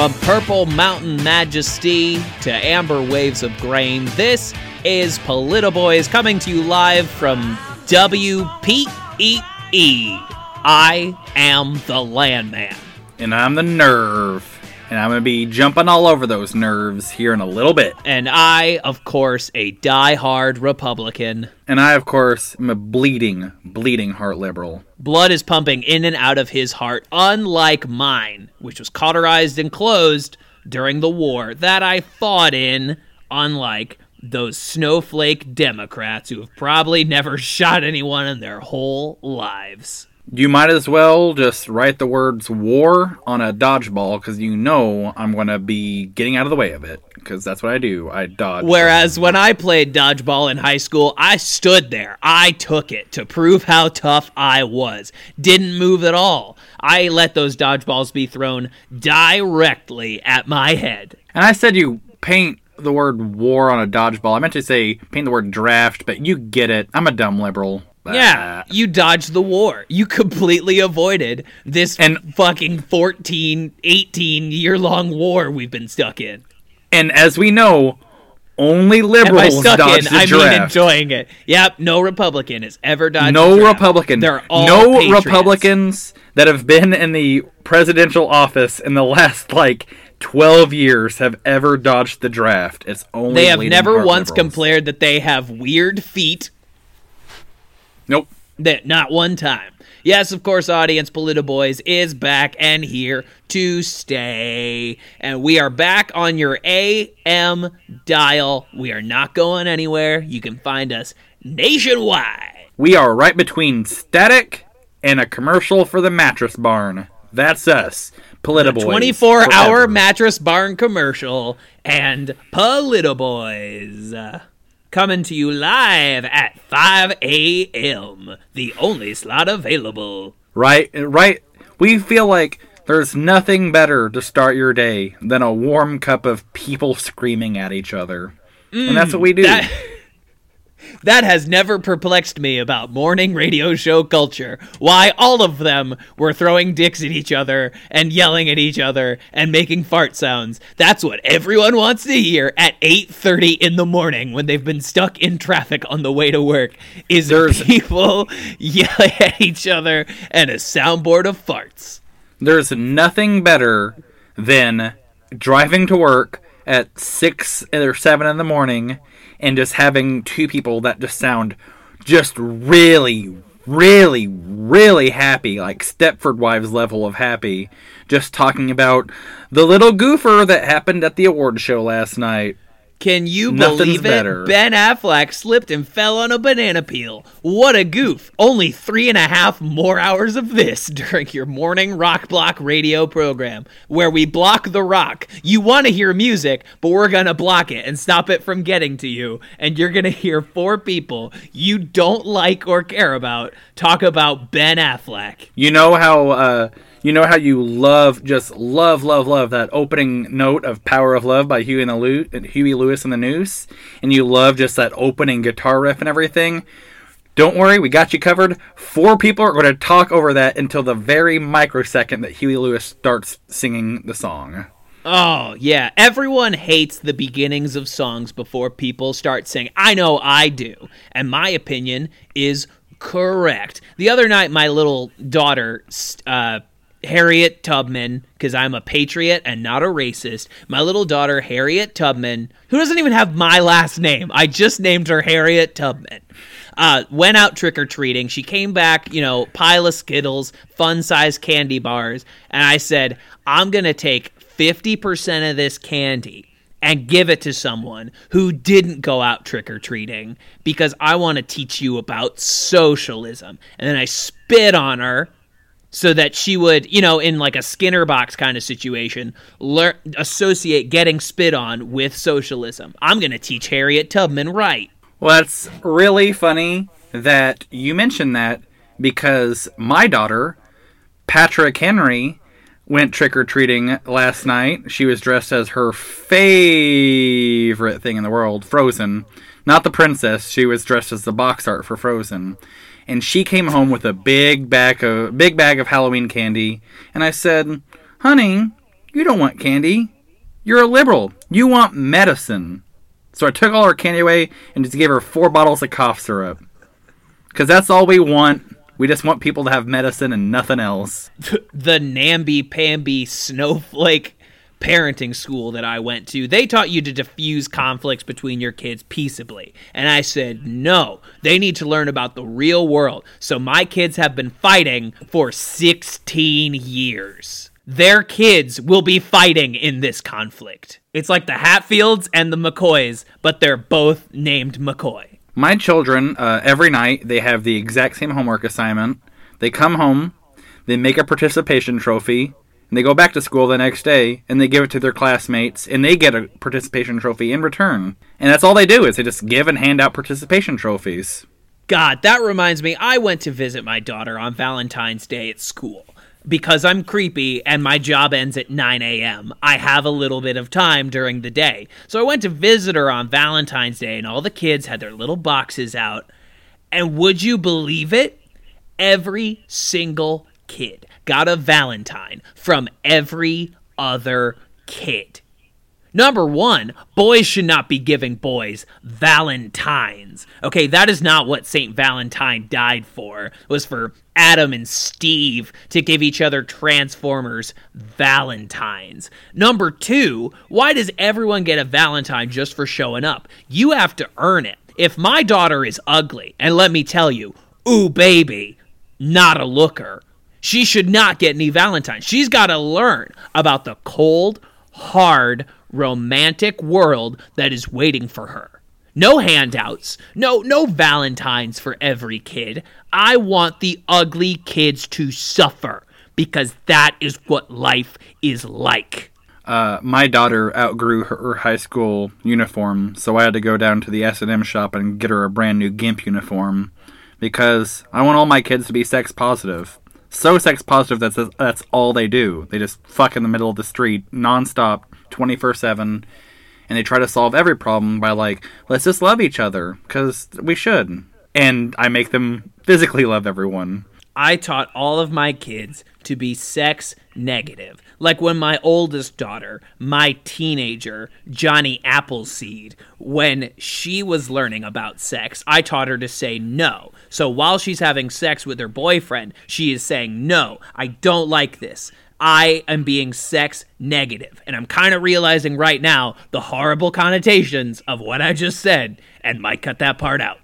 From Purple Mountain Majesty to Amber Waves of Grain, this is Politiboyz coming to you live from WPEE. I am the Landman. And I'm the nerve. And I'm going to be jumping all over those nerves here in a little bit. And I, of course, a die-hard Republican. And I, of course, am a bleeding, bleeding heart liberal. Blood is pumping in and out of his heart, unlike mine, which was cauterized and closed during the war that I fought in, unlike those snowflake Democrats who have probably never shot anyone in their whole lives. You might as well just write the words war on a dodgeball because you know I'm going to be getting out of the way of it because that's what I do. I dodge. Whereas when I played dodgeball in high school, I stood there. I took it to prove how tough I was. Didn't move at all. I let those dodgeballs be thrown directly at my head. And I said you paint the word war on a dodgeball. I meant to say paint the word draft, but you get it. I'm a dumb liberal. Yeah, uh, you dodged the war. You completely avoided this And- fucking 14, 18 year long war we've been stuck in. And as we know, only liberals stuck dodge in, the I mean enjoying it. Yep, no Republican has ever dodged no the draft. Republican, They're all no patriots. Republicans that have been in the presidential office in the last like 12 years have ever dodged the draft. It's only They have never once liberals. compared that they have weird feet. Nope. That not one time. Yes, of course, audience, Politiboyz is back and here to stay. And we are back on your AM dial. We are not going anywhere. You can find us nationwide. We are right between static and a commercial for the mattress barn. That's us. Politiboyz. 24 hour mattress barn commercial and Politiboyz. Coming to you live at 5 a.m. The only slot available. Right, right. We feel like there's nothing better to start your day than a warm cup of people screaming at each other. and that's what we do. Mm, That, that has never perplexed me about morning radio show culture. Why all of them were throwing dicks at each other and yelling at each other and making fart sounds. That's what everyone wants to hear at 8:30 in the morning when they've been stuck in traffic on the way to work. Is There's- people yelling at each other and a soundboard of farts. There's nothing better than driving to work at six or seven in the morning and just having two people that just sound just really, really, really happy, like Stepford Wives level of happy, just talking about the little goofer that happened at the award show last night. Can you Nothing's believe it? better. Ben Affleck slipped and fell on a banana peel. What a goof. Only three and a half more hours of this during your morning rock block radio program, where we block the rock. You want to hear music, but we're going to block it and stop it from getting to you. And you're going to hear four people you don't like or care about talk about Ben Affleck. You know how uh, You know how you love, just love, love, love that opening note of "Power of Love" by Huey and the Lu- Huey Lewis and the News, and you love just that opening guitar riff and everything. Don't worry, we got you covered. Four people are going to talk over that until the very microsecond that Huey Lewis starts singing the song. Oh, yeah. Everyone hates the beginnings of songs before people start singing. I know I do. And my opinion is correct. The other night, my little daughter, uh, Harriet Tubman, because I'm a patriot and not a racist, my little daughter, Harriet Tubman, who doesn't even have my last name, I just named her Harriet Tubman. Uh, went out trick or treating. She came back, you know, pile of Skittles, fun size candy bars, and I said, I'm going to take 50% of this candy and give it to someone who didn't go out trick or treating because I want to teach you about socialism. And then I spit on her so that she would, you know, in like a Skinner box kind of situation, learn associate getting spit on with socialism. I'm going to teach Harriet Tubman right. Well, that's really funny that you mentioned that because my daughter, Patrick Henry, went trick or treating last night. She was dressed as her favorite thing in the world, Frozen. Not the princess. She was dressed as the box art for Frozen. And she came home with a big bag of big bag of Halloween candy. And I said, "Honey, you don't want candy. You're a liberal. You want medicine." So I took all her candy away and just gave her four bottles of cough syrup. Because that's all we want. We just want people to have medicine and nothing else. the namby pamby snowflake parenting school that I went to, they taught you to diffuse conflicts between your kids peaceably. And I said, no, they need to learn about the real world. So my kids have been fighting for 16 years. Their kids will be fighting in this conflict. It's like the Hatfields and the McCoys, but they're both named McCoy. My children, uh, every night, they have the exact same homework assignment. They come home, they make a participation trophy, and they go back to school the next day and they give it to their classmates and they get a participation trophy in return. And that's all they do is they just give and hand out participation trophies. God, that reminds me, I went to visit my daughter on Valentine's Day at school. Because I'm creepy and my job ends at 9 a.m., I have a little bit of time during the day. So I went to visit her on Valentine's Day, and all the kids had their little boxes out. And would you believe it? Every single kid got a Valentine from every other kid. Number one, boys should not be giving boys Valentines. Okay, that is not what St. Valentine died for. It was for Adam and Steve to give each other Transformers Valentines. Number two, why does everyone get a Valentine just for showing up? You have to earn it. If my daughter is ugly, and let me tell you, ooh baby, not a looker, she should not get any Valentines. She's got to learn about the cold, hard, romantic world that is waiting for her. No handouts. No no valentines for every kid. I want the ugly kids to suffer because that is what life is like. Uh, my daughter outgrew her, her high school uniform, so I had to go down to the S&M shop and get her a brand new GIMP uniform because I want all my kids to be sex positive. So sex positive that's that's all they do. They just fuck in the middle of the street nonstop, 24/7 and they try to solve every problem by like, let's just love each other cuz we should. And I make them physically love everyone. I taught all of my kids to be sex negative. Like when my oldest daughter, my teenager, Johnny Appleseed, when she was learning about sex, I taught her to say no. So while she's having sex with her boyfriend, she is saying, No, I don't like this. I am being sex negative. And I'm kind of realizing right now the horrible connotations of what I just said and might cut that part out.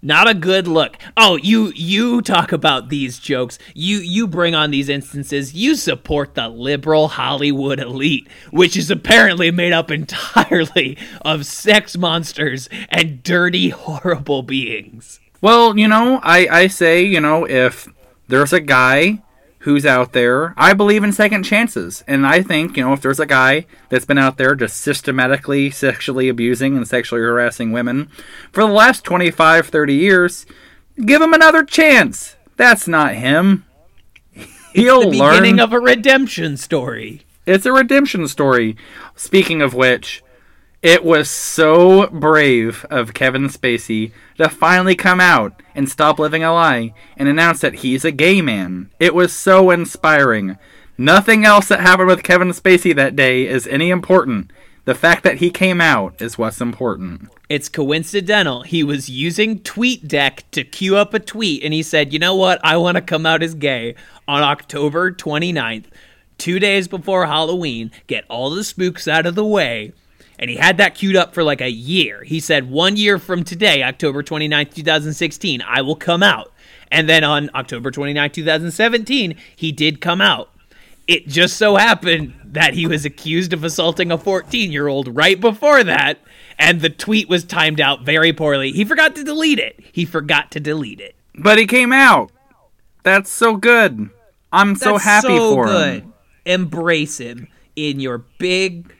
Not a good look. Oh, you you talk about these jokes. You you bring on these instances. You support the liberal Hollywood elite, which is apparently made up entirely of sex monsters and dirty horrible beings. Well, you know, I, I say, you know, if there's a guy who's out there, I believe in second chances. And I think, you know, if there's a guy that's been out there just systematically sexually abusing and sexually harassing women for the last 25, 30 years, Give him another chance. That's not him. He'll the learn. beginning of a redemption story. It's a redemption story. Speaking of which, it was so brave of Kevin Spacey to finally come out and stop living a lie and announce that he's a gay man. It was so inspiring. Nothing else that happened with Kevin Spacey that day is any important. The fact that he came out is what's important. It's coincidental. He was using TweetDeck to queue up a tweet, and he said, You know what? I want to come out as gay on October 29th, two days before Halloween, get all the spooks out of the way. And he had that queued up for like a year. He said, One year from today, October 29th, 2016, I will come out. And then on October 29th, 2017, he did come out. It just so happened that he was accused of assaulting a 14 year old right before that, and the tweet was timed out very poorly. He forgot to delete it. He forgot to delete it. But he came out. That's so good. I'm so That's happy so for good. him. Embrace him in your big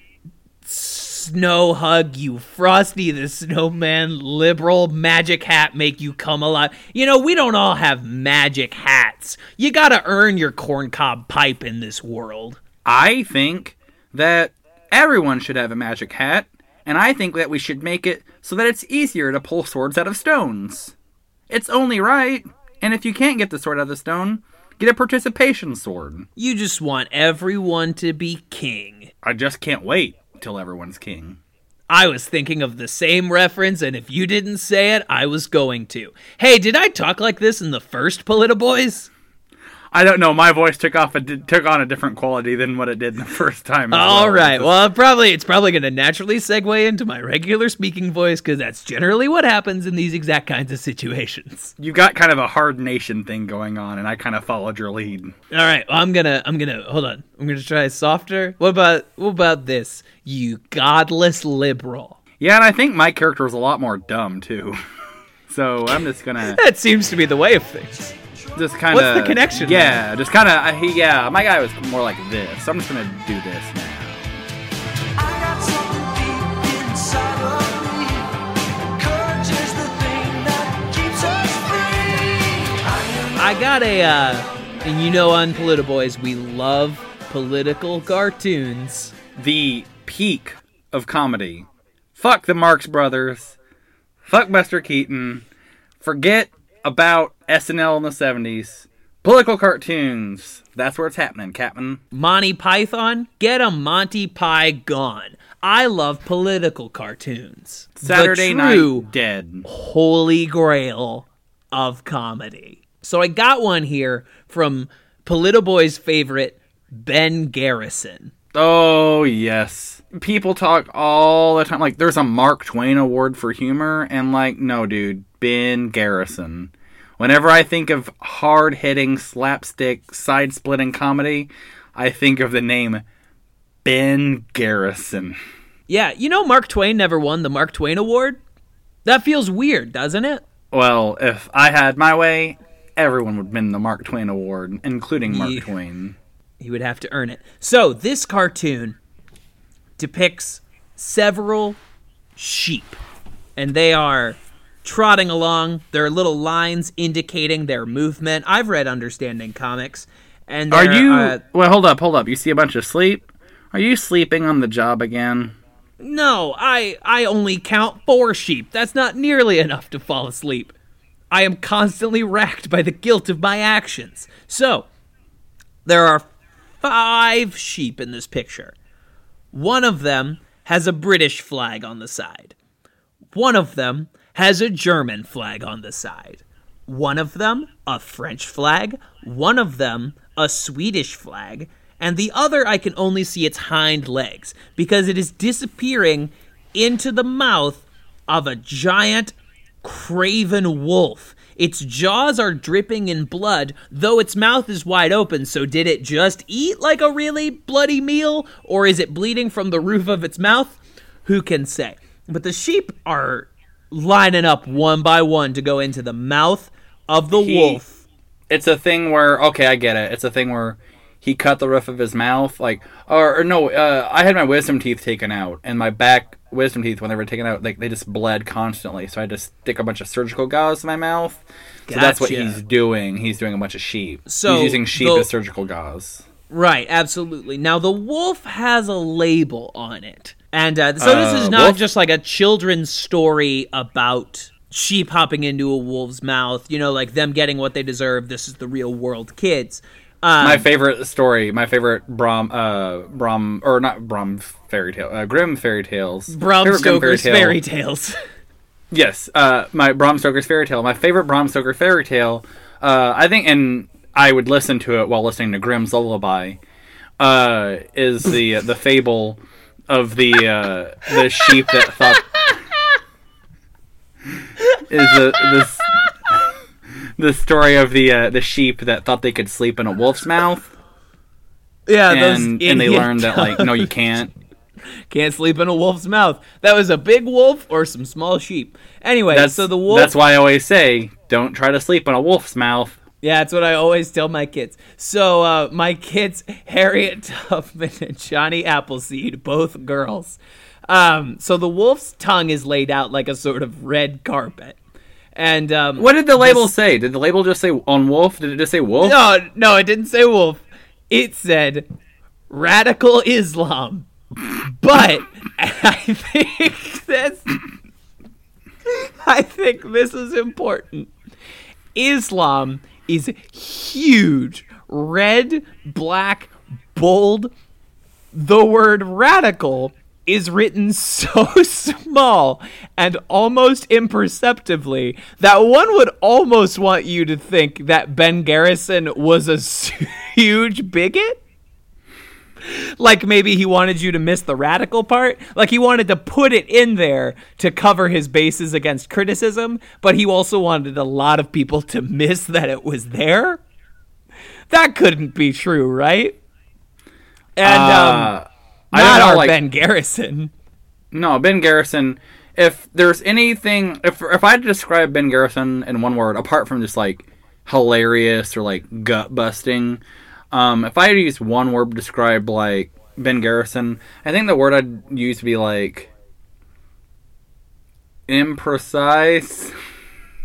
snow hug, you Frosty the Snowman liberal magic hat make you come alive. You know, we don't all have magic hats. You gotta earn your corncob pipe in this world. I think that everyone should have a magic hat, and I think that we should make it so that it's easier to pull swords out of stones. It's only right, and if you can't get the sword out of the stone, get a participation sword. You just want everyone to be king. I just can't wait till everyone's king. I was thinking of the same reference, and if you didn't say it, I was going to. Hey, did I talk like this in the first Politiboyz? I don't know. My voice took off a took on a different quality than what it did the first time. All well. right. Well, probably it's probably going to naturally segue into my regular speaking voice because that's generally what happens in these exact kinds of situations. you got kind of a hard nation thing going on, and I kind of followed your lead. All right. Well, I'm gonna I'm gonna hold on. I'm gonna try softer. What about what about this? You godless liberal. Yeah, and I think my character was a lot more dumb too. so I'm just gonna. That seems to be the way of things. Just kind of. What's the connection Yeah, just kind of. He, yeah, my guy was more like this. So I'm just gonna do this now. I got something deep inside of me. Courage is the thing that keeps us free. I am I got a, uh, and you know, on Politiboyz, we love political cartoons. The peak of comedy. Fuck the Marx Brothers. Fuck Buster Keaton. Forget about SNL in the 70s. Political cartoons. That's where it's happening, Captain. Monty Python, get a Monty Pie gone. I love political cartoons. Saturday the true Night Dead. holy grail of comedy. So I got one here from Polita Boy's favorite, Ben Garrison. Oh, yes. People talk all the time. Like, there's a Mark Twain Award for humor, and, like, no, dude. Ben Garrison. Whenever I think of hard hitting, slapstick, side splitting comedy, I think of the name Ben Garrison. Yeah, you know Mark Twain never won the Mark Twain Award? That feels weird, doesn't it? Well, if I had my way, everyone would win the Mark Twain Award, including Mark Yeah. Twain. He would have to earn it. So, this cartoon depicts several sheep, and they are trotting along. There are little lines indicating their movement. I've read Understanding Comics, and Are you. uh, well, hold up, hold up. You see a bunch of sleep? Are you sleeping on the job again? no, I I only count four sheep. That's not nearly enough to fall asleep. I am constantly racked by the guilt of my actions. So, there are five sheep in this picture. One of them has a British flag on the side. One of them has a German flag on the side. One of them a French flag. One of them a Swedish flag. And the other, I can only see its hind legs because it is disappearing into the mouth of a giant craven wolf. Its jaws are dripping in blood, though its mouth is wide open. So, did it just eat like a really bloody meal, or is it bleeding from the roof of its mouth? Who can say? But the sheep are lining up one by one to go into the mouth of the He- wolf. It's a thing where okay, I get it. It's a thing where he cut the roof of his mouth, like or, or no, uh, I had my wisdom teeth taken out, and my back wisdom teeth when they were taken out, like they just bled constantly. So I had to stick a bunch of surgical gauze in my mouth. So that's what he's doing. He's doing a bunch of sheep. So he's using sheep the- as surgical gauze. Right, absolutely. Now the wolf has a label on it, and uh, so this is Uh, not wolf? just like a children's story about sheep hopping into a wolf's mouth. You know, like them getting what they deserve. This is the real world, kids. Um, my favorite story, my favorite Brom, uh, Brom, or not Brom fairy tale, uh, Grimm fairy tales. Bram Favorite Grimm Stoker's fairy tales. Yes, uh, my Bram Stoker's fairy tale. My favorite Bram Stoker fairy tale. Uh, I think, and I would listen to it while listening to Grimm's lullaby. Uh, is the the fable of the uh, the sheep that thought is the this the story of the uh, the sheep that thought they could sleep in a wolf's mouth, yeah, and and they learned that like no, you can't. can't sleep in a wolf's mouth. That was a big wolf or some small sheep. Anyway, That's so the wolf. That's why I always say don't try to sleep in a wolf's mouth. Yeah, that's what I always tell my kids. So uh, my kids, Harriet Tubman and Johnny Appleseed, both girls. Um, so the wolf's tongue is laid out like a sort of red carpet. And um, What did the label say? Did the label just say on wolf? Did it just say wolf? No, no, it didn't say wolf. It said radical Islam. But I think that's I think this is important. Islam is huge, red, black, bold. The word radical is written so small and almost imperceptibly that one would almost want you to think that Ben Garrison was a huge bigot. Like maybe he wanted you to miss the radical part. Like he wanted to put it in there to cover his bases against criticism, but he also wanted a lot of people to miss that it was there. That couldn't be true, right? And um, Uh, I not don't know, our like- Ben Garrison. No, Ben Garrison. If there's anything, if if I had to describe Ben Garrison in one word, apart from just like hilarious or like gut busting, um, if I had to use one word to describe like Ben Garrison, I think the word I'd use would be like imprecise.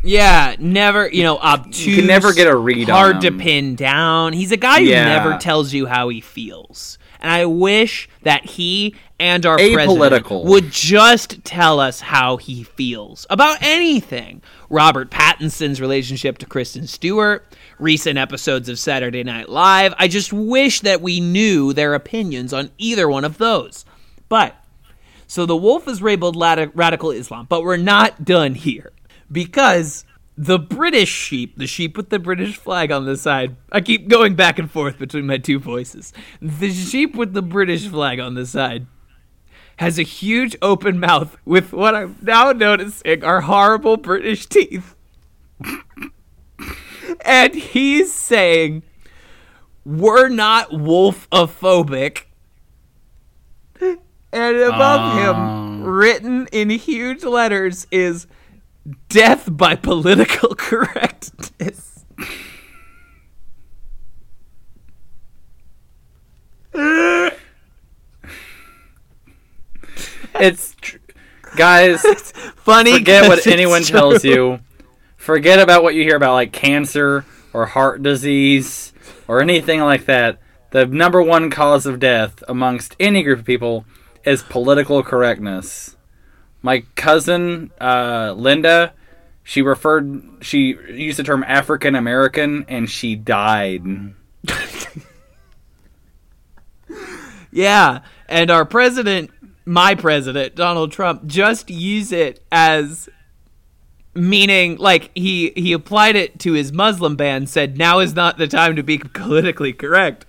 Yeah, never, you know, obtuse. You can never get a read on Hard to pin down. He's a guy who Yeah. never tells you how he feels. And I wish that he and our Apolitical. president would just tell us how he feels about anything. Robert Pattinson's relationship to Kristen Stewart, recent episodes of Saturday Night Live. I just wish that we knew their opinions on either one of those. But so the wolf is labeled radical Islam, but we're not done here because the British sheep, the sheep with the British flag on the side, I keep going back and forth between my two voices. The sheep with the British flag on the side has a huge open mouth with what I'm now noticing are horrible British teeth. and he's saying, We're not wolfophobic. And above him, oh. written in huge letters, is death by political correctness. It's tr- guys. Funny. forget what anyone tells you. Forget about what you hear about like cancer or heart disease or anything like that. The number one cause of death amongst any group of people is political correctness. My cousin uh, Linda, she referred, she used the term African American, and she died. Yeah, and our president, my president, Donald Trump, just used it as meaning like he he applied it to his Muslim ban, said now is not the time to be politically correct,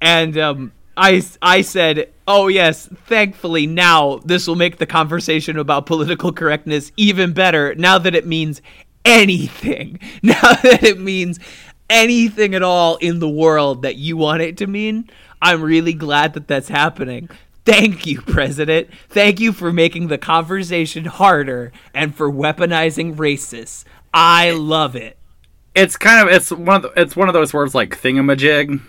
and um, I I said, oh yes, thankfully now this will make the conversation about political correctness even better. Now that it means anything, now that it means anything at all in the world that you want it to mean. I'm really glad that that's happening. Thank you, President. Thank you for making the conversation harder and for weaponizing racists. I love it. It's kind of it's one of the, it's one of those words like thingamajig.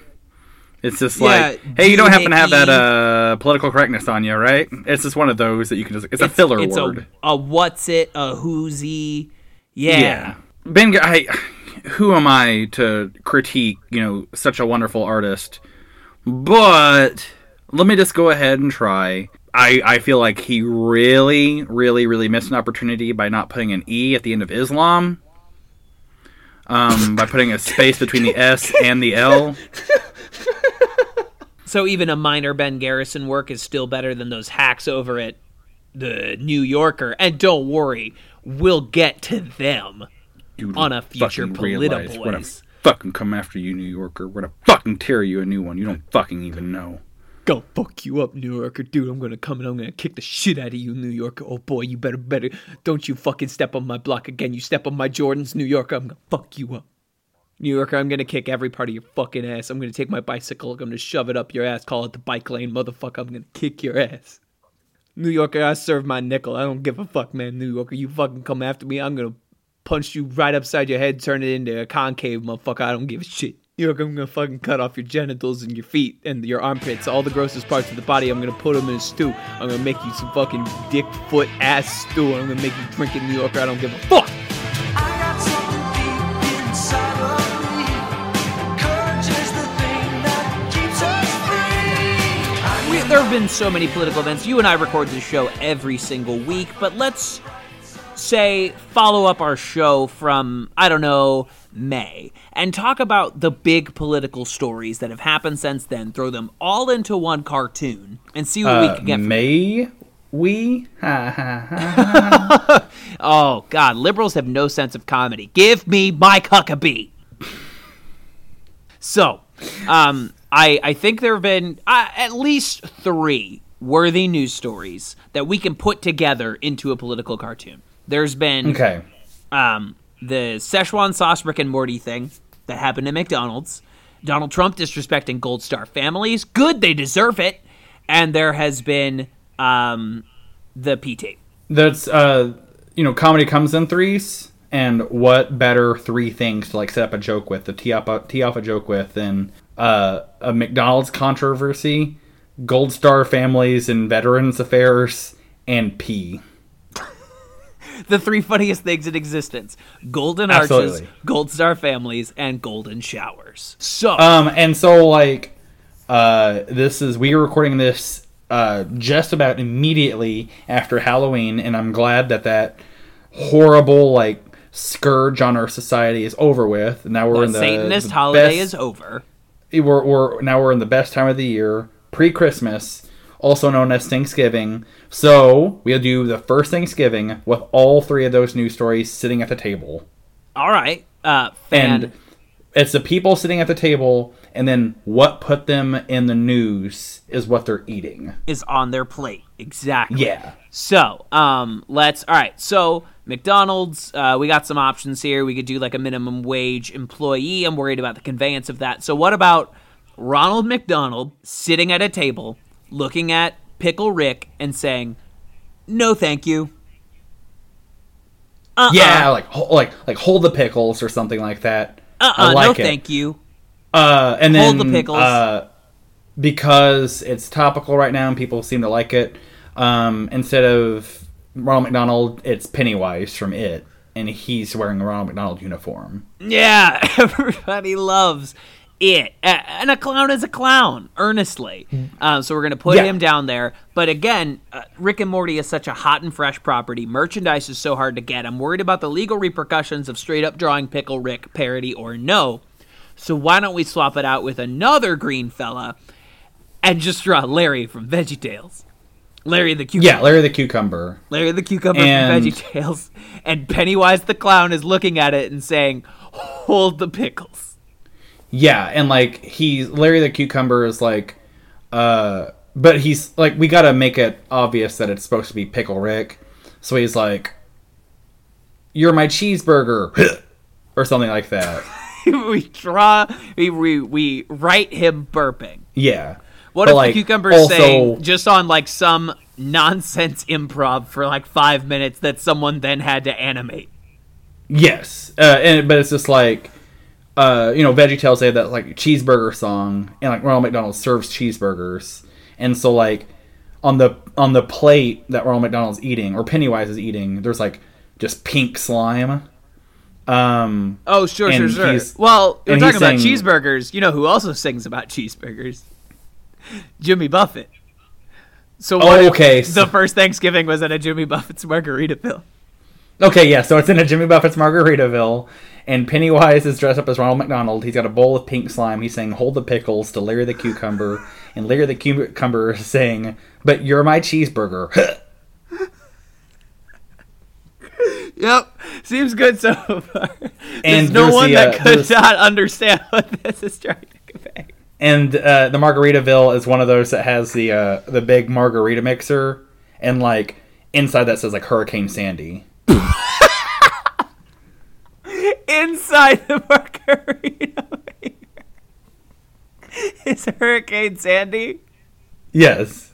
It's just Yeah, like, hey, you don't happen to have that uh, political correctness on you, right? It's just one of those that you can just. It's, a filler it's word. A, a what's it? A who's he? Yeah. yeah. Ben, I, who am I to critique? You know, such a wonderful artist, but let me just go ahead and try. I, I feel like he really, really, really missed an opportunity by not putting an E at the end of Islam. Um, by putting a space between the S and the L. So even a minor Ben Garrison work is still better than those hacks over at the New Yorker. And don't worry, we'll get to them. You On a future Polita We're gonna fucking come after you, New Yorker. We're gonna fucking tear you a new one. You don't fucking even know. Go fuck you up, New Yorker, dude. I'm gonna come and I'm gonna kick the shit out of you, New Yorker. Oh boy, you better better don't you fucking step on my block again. You step on my Jordans, New Yorker, I'm gonna fuck you up. New Yorker, I'm gonna kick every part of your fucking ass. I'm gonna take my bicycle, I'm gonna shove it up your ass, call it the bike lane, motherfucker. I'm gonna kick your ass. New Yorker, I serve my nickel. I don't give a fuck, man. New Yorker, you fucking come after me, I'm gonna punch you right upside your head, turn it into a concave, motherfucker. I don't give a shit. New York, I'm gonna fucking cut off your genitals and your feet and your armpits, all the grossest parts of the body. I'm gonna put them in a stew. I'm gonna make you some fucking dick, foot, ass stew. I'm gonna make you drink it, in New Yorker. I don't give a fuck. I got something deep inside of me. Courage is the thing that keeps us free. I We, there have been so many political events. You and I record this show every single week, but let's say follow up our show from, I don't know, May and talk about the big political stories that have happened since then. Throw them all into one cartoon and see what we Uh, can get from may we? Oh God, liberals have no sense of comedy. Give me Mike Huckabee. so, um, I I think there have been uh, at least three worthy news stories that we can put together into a political cartoon. There's been Okay. um, the Szechuan sauce Rick and Morty thing that happened at McDonald's. Donald Trump disrespecting Gold Star families. Good, they deserve it. And there has been um, the P tape. That's uh, you know, comedy comes in threes, and what better three things to like set up a joke with, to tee up a tee off a joke with, than uh, a McDonald's controversy, Gold Star families and Veterans Affairs, and P. the three funniest things in existence golden arches Absolutely. gold star families and golden showers so Um, and so like, uh, this is we are recording this uh just about immediately after Halloween, and I'm glad that that horrible like scourge on our society is over with. Now we're the in the satanist the holiday best- is over we're, we're now we're in the best time of the year, pre-Christmas, also known as Thanksgiving. So we'll do the first Thanksgiving with all three of those news stories sitting at the table, all right uh and it's the people sitting at the table, and then what put them in the news is what they're eating. is on their plate exactly Yeah. so um let's all right so mcdonald's uh, we got some options here we could do like a minimum wage employee i'm worried about the conveyance of that so what about ronald mcdonald sitting at a table looking at pickle rick and saying no thank you uh-uh. Yeah, like ho- like like hold the pickles or something like that. Uh-uh, I no it. thank you. Uh, and then Hold the pickles. Uh, because it's topical right now and people seem to like it. Um, instead of Ronald McDonald, it's Pennywise from It, and he's wearing a Ronald McDonald uniform. Yeah, everybody loves it. And a clown is a clown, earnestly. Um, so we're going to put Yeah. him down there. But again, uh, Rick and Morty is such a hot and fresh property. Merchandise is so hard to get. I'm worried about the legal repercussions of straight up drawing Pickle Rick parody or no. So why don't we swap it out with another green fella and just draw Larry from VeggieTales? Larry the cucumber. Yeah, Larry the Cucumber. Larry the cucumber And- from VeggieTales, and Pennywise the clown is looking at it and saying, "Hold the pickles." Yeah, and like he's Larry the Cucumber is like, uh, but he's like we gotta make it obvious that it's supposed to be Pickle Rick, so he's like, "You're my cheeseburger," or something like that. we draw, we, we we write him burping. Yeah. What But, if like, the cucumber's also- saying just on like some nonsense improv for like five minutes that someone then had to animate? Yes, uh, and but it's just like, uh, you know, VeggieTales they have that like cheeseburger song, and like Ronald McDonald serves cheeseburgers, and so like on the on the plate that Ronald McDonald's eating or Pennywise is eating, there's like just pink slime. Um, Oh, sure, sure, sure. Well, we're talking about saying- cheeseburgers. You know who also sings about cheeseburgers? Jimmy Buffett. So Oh, if okay, the first Thanksgiving was at a Jimmy Buffett's Margaritaville. Okay, yeah, so it's in a Jimmy Buffett's Margaritaville, and Pennywise is dressed up as Ronald McDonald. He's got a bowl of pink slime. He's saying, Hold the pickles to Larry the Cucumber, and Larry the Cucumber is saying, But you're my cheeseburger. Yep, seems good so far. There's And no one the, that uh, could not understand what this is trying to convey. and uh, the Margaritaville is one of those that has the uh, the big margarita mixer, and like inside that says like Hurricane Sandy. Inside the Margarita is Hurricane Sandy. Yes.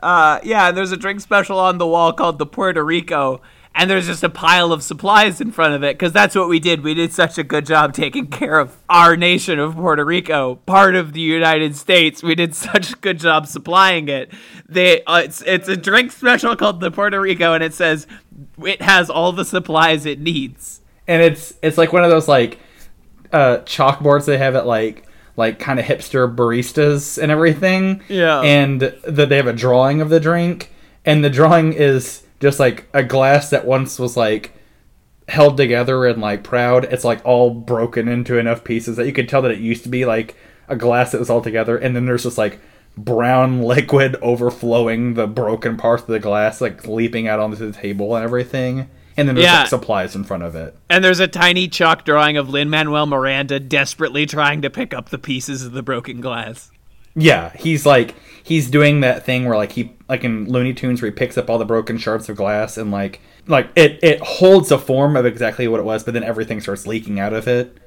Uh, yeah, and there's a drink special on the wall called the Puerto Rico, and there's just a pile of supplies in front of it because that's what we did. We did such a good job taking care of our nation of Puerto Rico, part of the United States. We did such a good job supplying it. They, uh, it's it's a drink special called the Puerto Rico, and it says it has all the supplies it needs. and it's it's like one of those like uh chalkboards they have at like like kind of hipster baristas and everything Yeah. and that they have a drawing of the drink and the drawing is just like a glass that once was like held together and like proud it's like all broken into enough pieces that you could tell that it used to be like a glass that was all together and then there's just like brown liquid overflowing the broken parts of the glass like leaping out onto the table and everything and then there's Yeah. like supplies in front of it And there's a tiny chalk drawing of Lin Manuel Miranda desperately trying to pick up the pieces of the broken glass. Yeah, he's like he's doing that thing where like he like in Looney Tunes where he picks up all the broken shards of glass and like like it it holds a form of exactly what it was, but then everything starts leaking out of it.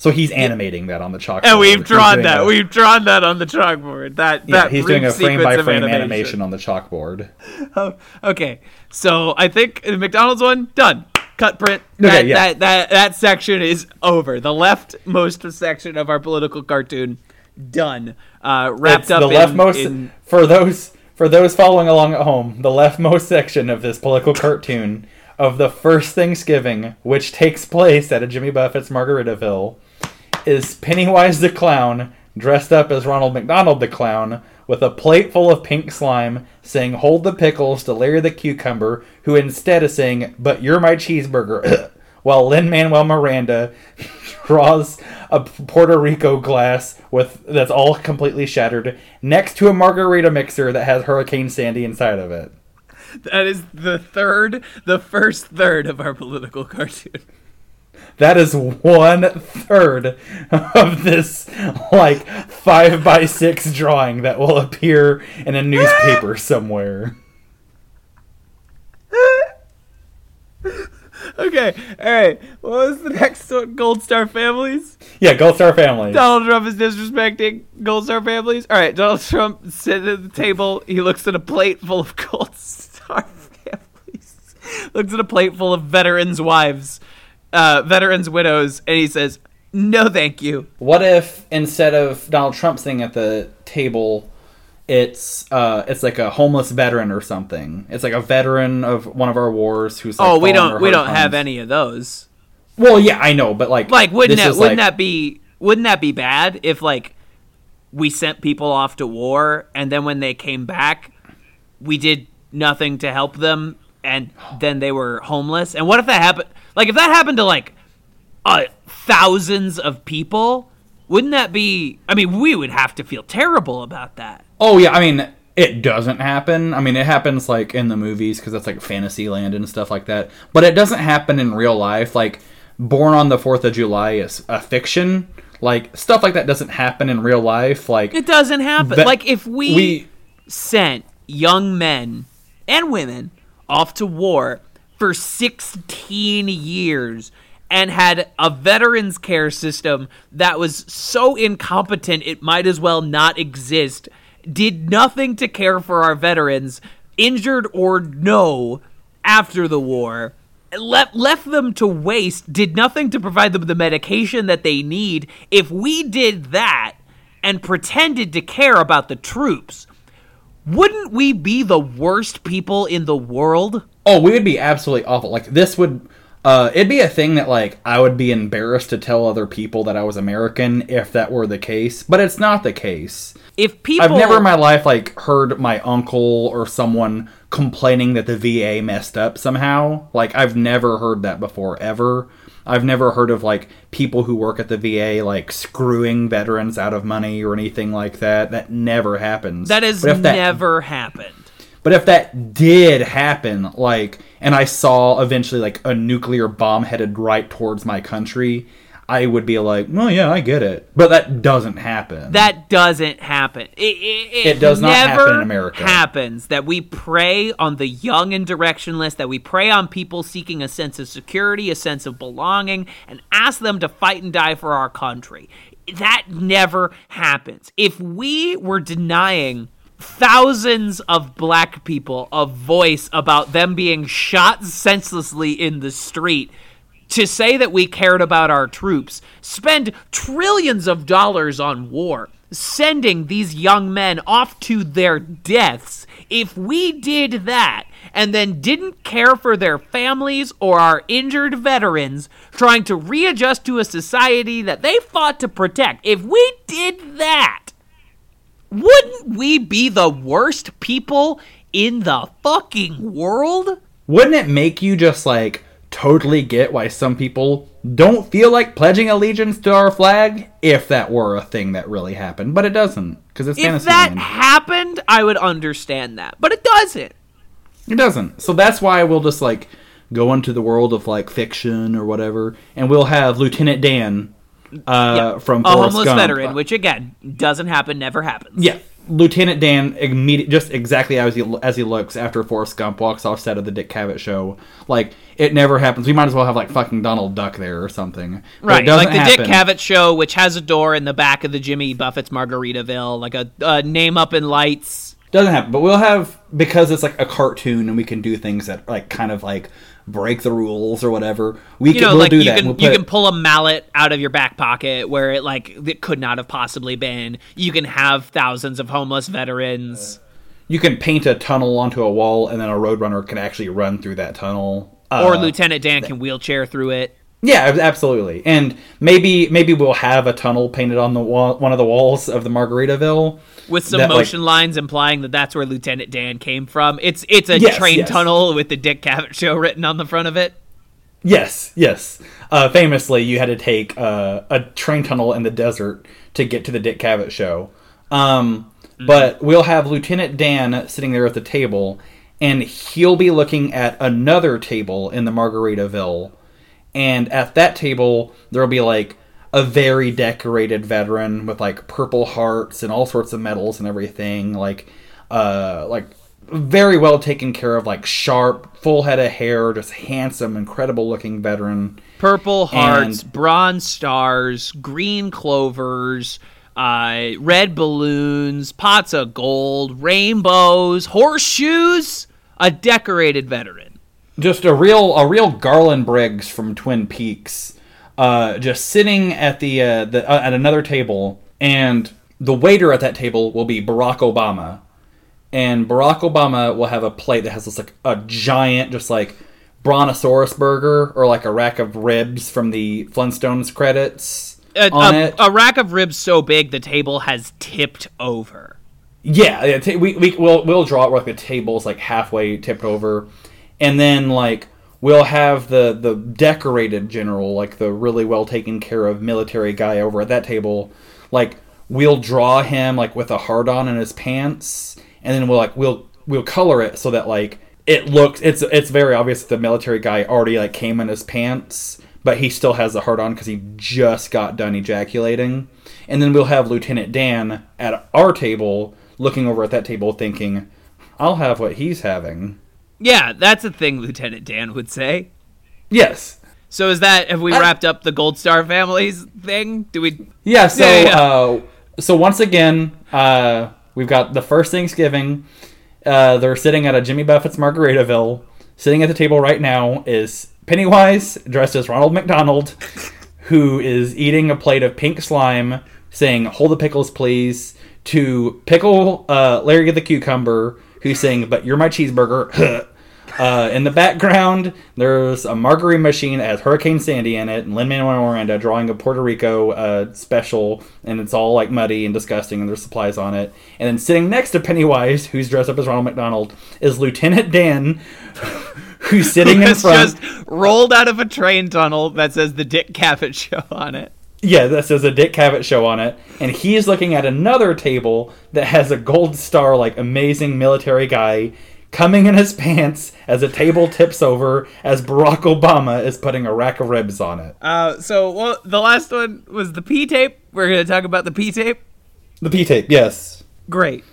So he's animating that on the chalkboard. And we've drawn that. a- We've drawn that on the chalkboard. That yeah, that he's doing a frame by frame animation. on the chalkboard. Okay, so I think the McDonald's one done. Cut print. Okay, that, yeah. that that that section is over. The leftmost section of our political cartoon done. Uh, wrapped It's up the in, leftmost in- for those for those following along at home. The leftmost section of this political cartoon of the first Thanksgiving, which takes place at a Jimmy Buffett's Margaritaville, is Pennywise the clown dressed up as Ronald McDonald the clown with a plate full of pink slime, saying "Hold the pickles" to Larry the cucumber, who instead is saying "But you're my cheeseburger." While Lin Manuel Miranda draws a Puerto Rico glass with that's all completely shattered next to a margarita mixer that has Hurricane Sandy inside of it. that is the third, the first third of our political cartoon. That is one third of this like five by six drawing that will appear in a newspaper somewhere. Okay, all right. What was the next one? Gold Star Families. Yeah, Gold Star families. Donald Trump is disrespecting Gold Star families. All right, Donald Trump sitting at the table. He looks at a plate full of Gold Star families. looks at a plate full of veterans' wives, uh, veterans' widows, and he says, "No, thank you." What if instead of Donald Trump sitting at the table, it's uh, it's like a homeless veteran or something? It's like a veteran of one of our wars who's like oh, we don't we don't have any of those. Well, yeah, I know, but like, Like, wouldn't that wouldn't like- that be wouldn't that be bad if like we sent people off to war and then when they came back, we did nothing to help them and then they were homeless? And what if that happened? Like, if that happened to like uh, thousands of people, wouldn't that be? I mean, we would have to feel terrible about that. Oh yeah, I mean it doesn't happen. I mean it happens like in the movies because that's like fantasy land and stuff like that. But it doesn't happen in real life. Like Born on the Fourth of July is a fiction. Like stuff like that doesn't happen in real life. Like It doesn't happen. That- like if we, we- sent young men and women off to war for 16 years and had a veterans care system that was so incompetent it might as well not exist, did nothing to care for our veterans, injured or no, after the war. left left them to waste, did nothing to provide them the medication that they need. If we did that and pretended to care about the troops, wouldn't we be the worst people in the world? Oh, we would be absolutely awful. Like this would uh it'd be a thing that like I would be embarrassed to tell other people that I was American if that were the case, but it's not the case. If people I've never in my life like heard my uncle or someone complaining that the VA messed up somehow. Like I've never heard that before ever. I've never heard of like people who work at the VA like screwing veterans out of money or anything like that. That never happens. that has But if that- never happened. but if that did happen, like, and I saw eventually like a nuclear bomb headed right towards my country, I would be like, well, yeah, I get it. But that doesn't happen. That doesn't happen. It, it, It does not happen in America. happens that we prey on the young and directionless, that we prey on people seeking a sense of security, a sense of belonging, and ask them to fight and die for our country. That never happens. If we were denying thousands of black people a voice about them being shot senselessly in the street, to say that we cared about our troops, spend trillions of dollars on war, sending these young men off to their deaths, if we did that and then didn't care for their families or our injured veterans, trying to readjust to a society that they fought to protect, if we did that, wouldn't we be the worst people in the fucking world? Wouldn't it make you just like totally get why some people don't feel like pledging allegiance to our flag if that were a thing that really happened? But it doesn't because it's If fantasy that land. happened, I would understand that. But it doesn't. It doesn't. So that's why we'll just like go into the world of like fiction or whatever, and we'll have Lieutenant Dan uh, from a Forrest homeless Gump. veteran, which again doesn't happen, never happens. Yeah, Lieutenant Dan, immediate, just exactly as he as he looks after Forrest Gump walks off set of the Dick Cavett show. Like it never happens. We might as well have like fucking Donald Duck there or something. But it Right, like the happen. Dick Cavett show, which has a door in the back of the Jimmy Buffett's Margaritaville, like a, a name up in lights. Doesn't happen. But we'll have because it's like a cartoon and we can do things that like kind of like break the rules or whatever. We You can know, we'll like do you that. can We'll you can pull a mallet out of your back pocket where it like it could not have possibly been. You can have thousands of homeless veterans. you can paint a tunnel onto a wall and then a roadrunner can actually run through that tunnel. Or Uh, Lieutenant Dan can wheelchair through it. Yeah, absolutely. And maybe maybe we'll have a tunnel painted on the wall, one of the walls of the Margaritaville with some that, like- motion lines implying that that's where Lieutenant Dan came from. It's it's a Yes, train yes. tunnel with the Dick Cavett show written on the front of it. Yes, yes. Uh, famously, you had to take uh, a train tunnel in the desert to get to the Dick Cavett show. Um, But we'll have Lieutenant Dan sitting there at the table, and he'll be looking at another table in the Margaritaville. And at that table, there'll be like a very decorated veteran with like purple hearts and all sorts of medals and everything. Like, uh, like very well taken care of, like sharp, full head of hair, just handsome, incredible looking veteran. Purple hearts, And- bronze stars, green clovers, uh, red balloons, pots of gold, rainbows, horseshoes. A decorated veteran. just a real a real Garland Briggs from Twin Peaks, uh, just sitting at the, uh, the uh, at another table, and the waiter at that table will be Barack Obama, and Barack Obama will have a plate that has this like a giant, just like brontosaurus burger or like a rack of ribs from the Flintstones credits A, on a- it. a rack of ribs so big the table has tipped over. Yeah, yeah ta- we we we'll we'll draw it where like the table's like halfway tipped over, and then like we'll have the the decorated general, like the really well taken care of military guy over at that table, like we'll draw him like with a hard on in his pants, and then we'll like we'll we'll color it so that like it looks it's it's very obvious that the military guy already like came in his pants, but he still has the hard on because he just got done ejaculating. And then we'll have Lieutenant Dan at our table looking over at that table thinking, I'll have what he's having. Yeah, that's a thing Lieutenant Dan would say. Yes. So is that have we Uh, wrapped up the Gold Star families thing? Do we Yeah, so Yeah, yeah. uh so once again, uh we've got the first Thanksgiving. Uh they're sitting at a Jimmy Buffett's Margaritaville. Sitting at the table right now is Pennywise dressed as Ronald McDonald, who is eating a plate of pink slime, saying "Hold the pickles, please." To pickle uh, Larry the cucumber, who's saying "But you're my cheeseburger." Uh, in the background, there's a margarine machine has Hurricane Sandy in it, and Lin Manuel Miranda drawing a Puerto Rico uh, special, and it's all like muddy and disgusting, and there's supplies on it. And then sitting next to Pennywise, who's dressed up as Ronald McDonald, is Lieutenant Dan, who's sitting in front. just rolled out of a train tunnel that says the Dick Cavett Show on it. Yeah, that says a Dick Cavett show on it, and he's looking at another table that has a gold star, like amazing military guy coming in his pants as a table tips over as Barack Obama is putting a rack of ribs on it. Uh, so well, the last one was the P tape. We're gonna talk about the P tape. The P tape, yes. Great.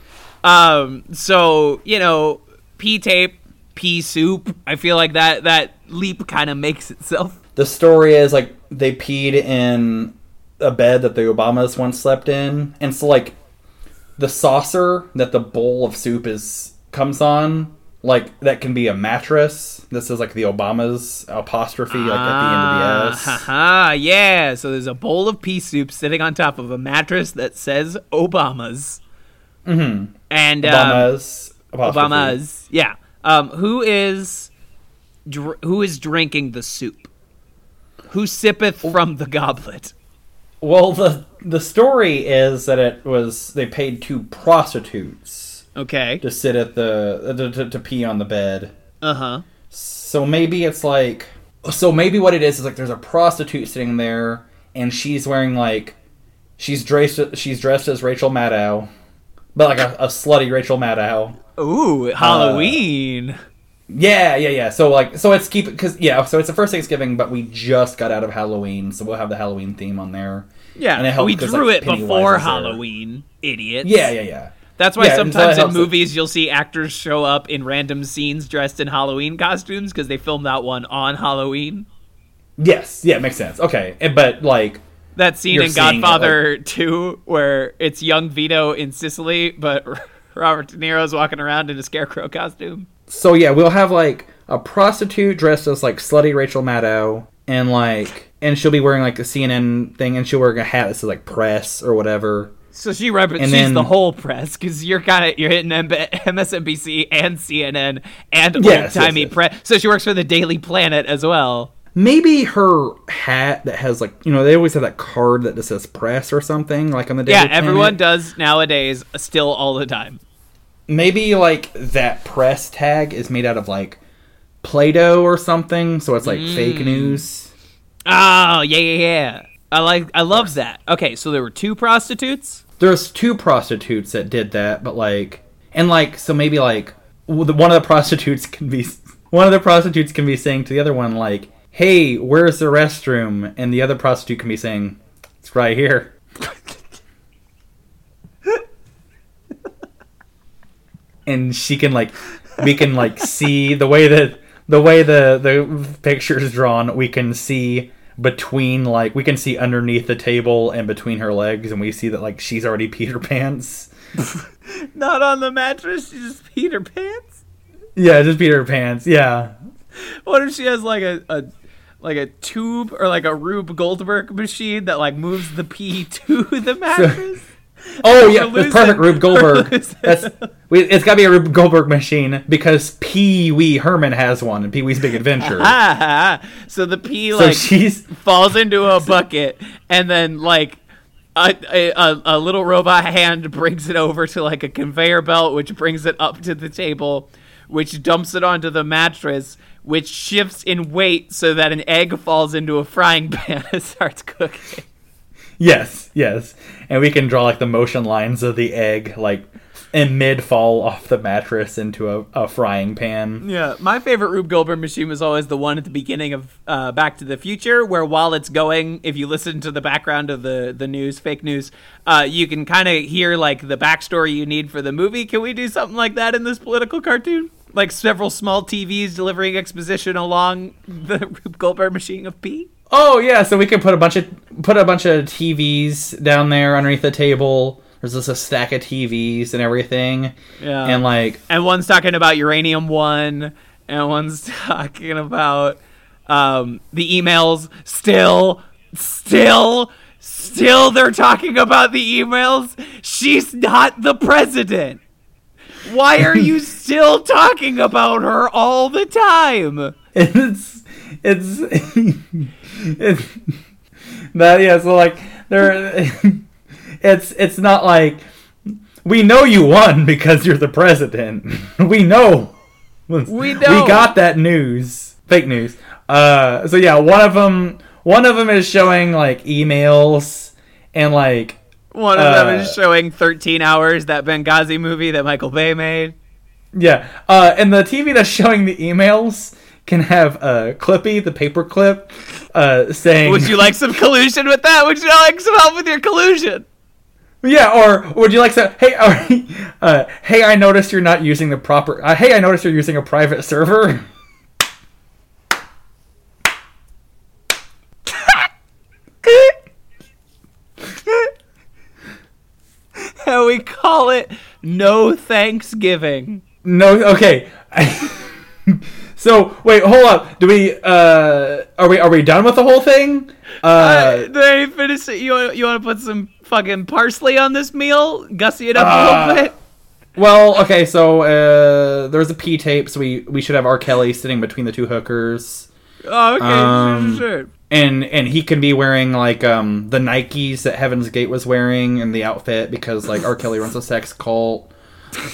Um, so you know, P tape, pea soup. I feel like that that leap kind of makes itself. The story is like they peed in a bed that the Obamas once slept in, and so like the saucer that the bowl of soup is comes on, like that can be a mattress. This is like the Obamas apostrophe, like at the end of the S. Haha, Ah, yeah. So there's a bowl of pea soup sitting on top of a mattress that says Obama's. Mm-hmm. And um, Obamas. apostrophe. Obama's. Yeah. Um, who is dr- who is drinking the soup? Who sippeth from the goblet? Well, the the story is that it was they paid two prostitutes Okay. to sit at the to, to, to pee on the bed. Uh huh. So maybe it's like so maybe what it is is like there's a prostitute sitting there and she's wearing like she's dressed she's dressed as Rachel Maddow, but like a, a slutty Rachel Maddow. Ooh, uh, Halloween. Yeah, yeah, yeah. So like, so it's keep because yeah. So it's the first Thanksgiving, but we just got out of Halloween, so we'll have the Halloween theme on there. yeah, and it helped we drew like, it Pennywise before there. Halloween, idiots. Yeah, yeah, yeah. That's why Yeah, sometimes that in helps it. movies you'll see actors show up in random scenes dressed in Halloween costumes because they filmed that one on Halloween. Yes, yeah, makes sense. Okay, but like, That scene You're in Godfather 2 where it's young Vito in Sicily, but Robert De Niro's walking around in a scarecrow costume. so yeah, we'll have like a prostitute dressed as like slutty Rachel Maddow, and like, and she'll be wearing like a CNN thing, and she'll wear a hat that says like press or whatever. So she rep- she's then- the whole press because you're kind of you're hitting M- MSNBC and CNN and Yes, old timey yes, yes. press. So she works for the Daily Planet as well. Maybe her hat that has like you know they always have that card that just says press or something like on the Yeah, everyone Planet. does nowadays, uh, still all the time. maybe like that press tag is made out of like Play-Doh or something, so it's like fake mm. news. Oh yeah, yeah, yeah. I like, I love that. Okay, so there were two prostitutes. There's two prostitutes that did that, but like, and like, so maybe like one of the prostitutes can be one of the prostitutes can be saying to the other one like, "Hey, where's the restroom?" And the other prostitute can be saying, "It's right here." and she can like, we can like see the way that the way the the picture is drawn. We can see between like we can see underneath the table and between her legs, and we see that like she's already peter pants. Not on the mattress. she's just peter pants. Yeah, just peter pants. Yeah. What if she has like a, a like a tube or like a Rube Goldberg machine that like moves the pee to the mattress? Oh yeah, We're perfect. Rube Goldberg. That's we, it's got to be a Rube Goldberg machine because Pee Wee Herman has one in Pee Wee's Big Adventure. So the pee so like she's falls into a bucket and then like a, a, a little robot hand brings it over to like a conveyor belt which brings it up to the table which dumps it onto the mattress which shifts in weight so that an egg falls into a frying pan and starts cooking yes, yes, and we can draw like the motion lines of the egg like in mid fall off the mattress into a, a frying pan. Yeah, my favorite Rube Goldberg machine was always the one at the beginning of uh, Back to the Future, where while it's going, if you listen to the background of the the news, fake news, uh, you can kind of hear like the backstory you need for the movie. Can we do something like that in this political cartoon? Like several small TVs delivering exposition along the Rube Goldberg machine of pee. Oh yeah, so we can put a bunch of put a bunch of TVs down there underneath the table. There's just a stack of TVs and everything. Yeah. And like and one's talking about uranium one, and one's talking about Um, the emails still, still, still they're talking about the emails. She's not the president. Why are you still talking about her all the time? it's it's it's that yeah so like there it's it's not like we know you won because you're the president we know We know. we got that news fake news uh so yeah one of them one of them is showing like emails and like One of them is Uh, showing 13 hours, that Benghazi movie that Michael Bay made. Yeah, uh, and the TV that's showing the emails can have uh, Clippy, the paperclip, uh, saying, Would you like some collusion with that? Would you like some help with your collusion? "Yeah," or would you like to? Hey, uh, hey, I noticed you're not using the proper. Uh, hey, I noticed you're using a private server. And we call it No Thanksgiving. No, okay. so wait, hold up. Do we? Uh, are we? Are we done with the whole thing? Uh, Uh, did finish it? You want, you want to put some fucking parsley on this meal? Gussy it up a Uh, little bit? well, okay. So uh, there's a P tape, so we we should have R. Kelly sitting between the two hookers. Oh, okay. um, sure, sure. And and he can be wearing like um the Nikes that Heaven's Gate was wearing in the outfit because like R. Kelly runs a sex cult.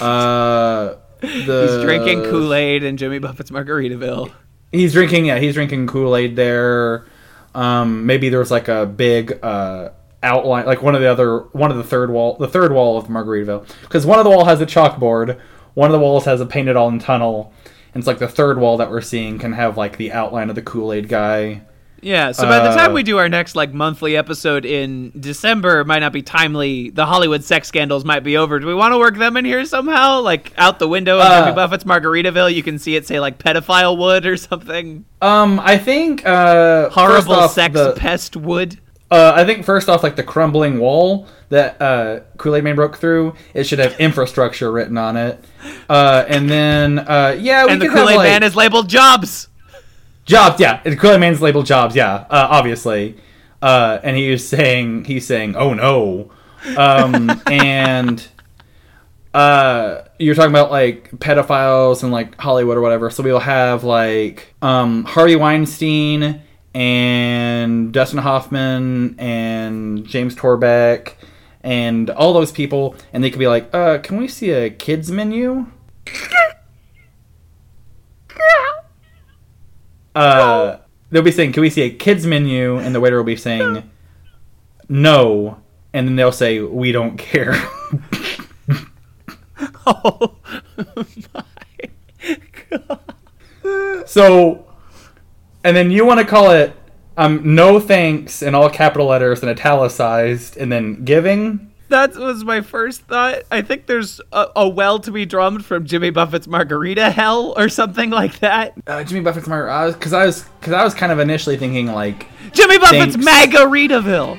Uh, the He's drinking Kool Aid in Jimmy Buffett's Margaritaville. He's drinking yeah, he's drinking Kool Aid there. Um, maybe there's like a big uh outline, like one of the other one of the third wall, the third wall of Margaritaville, because one of the wall has a chalkboard, one of the walls has a painted on tunnel. And it's like the third wall that we're seeing can have like the outline of the Kool Aid guy. Yeah, so by the time Uh, we do our next like monthly episode in December, it might not be timely. The Hollywood sex scandals might be over. Do we want to work them in here somehow? Like out the window of Uh, Jimmy Buffett's Margaritaville, you can see it say like pedophile wood or something. Um, I think uh, Horrible off, sex the- pest wood. Uh, I think first off, like the crumbling wall that uh, Kool Aid Man broke through, it should have infrastructure written on it. Uh, and then, uh, yeah, we And the Kool Aid like, Man is labeled jobs. Jobs. Yeah, Aid Man's labeled jobs. Yeah, uh, obviously. Uh, and he was saying, he's saying, "Oh no," um, and uh, you're talking about like pedophiles and like Hollywood or whatever. So we'll have like um, Harvey Weinstein and Dustin Hoffman and James Toback and all those people, and they could be like, "Uh, can we see a kids menu?" Uh, they'll be saying, "Can we see a kids menu?" And the waiter will be saying, "No," and then they'll say, "We don't care." Oh my god! So, and then you want to call it um, no thanks in all capital letters and italicized, and then giving. That was my first thought. I think there's a, a well to be drummed from Jimmy Buffett's Margarita Hell or something like that. Uh, Jimmy Buffett's my because I was because I was kind of initially thinking like, Jimmy Buffett's Thanks. Margaritaville.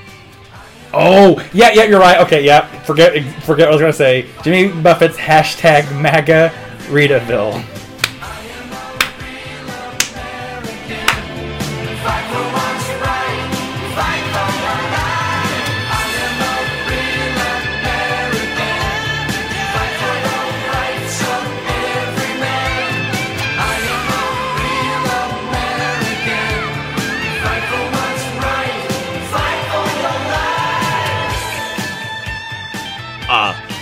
oh yeah yeah you're right okay yeah forget forget what I was gonna say Jimmy Buffett's hashtag MAGA Ritaville.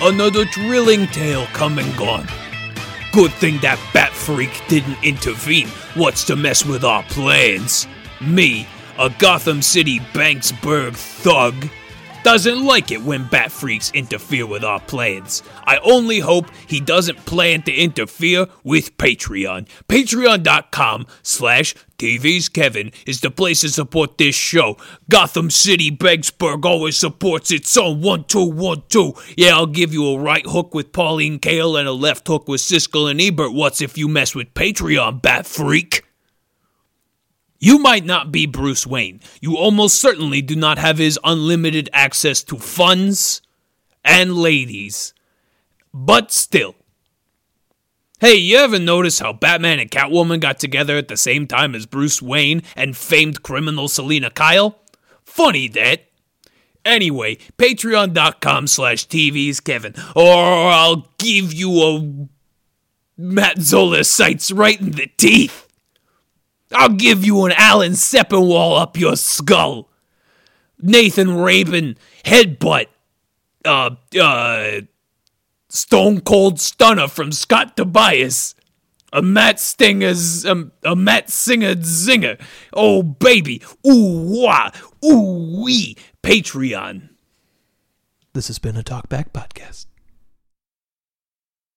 Another thrilling tale come and gone. Good thing that bat freak didn't intervene. What's to mess with our plans? Me, a Gotham City Banksburg thug, doesn't like it when bat freaks interfere with our plans. I only hope he doesn't plan to interfere with Patreon. Patreon.com slash TV's Kevin is the place to support this show. Gotham City Banksburg always supports its own one two one two. Yeah, I'll give you a right hook with Pauline Kael and a left hook with Siskel and Ebert. What's if you mess with Patreon, bat freak? You might not be Bruce Wayne. You almost certainly do not have his unlimited access to funds and ladies. But still, Hey, you ever notice how Batman and Catwoman got together at the same time as Bruce Wayne and famed criminal Selina Kyle? Funny that. Anyway, patreon.com slash TV's Kevin, or I'll give you a Matt Zoller Seitz right in the teeth. I'll give you an Alan Sepinwall up your skull. Nathan Rabin headbutt. Uh, uh, Stone Cold Stunner from Scott Tobias. A Matt Stinger's, um, a Matt Singer zinger. Oh, baby. Ooh, wah. Ooh, wee. Patreon. This has been a Talkback Podcast.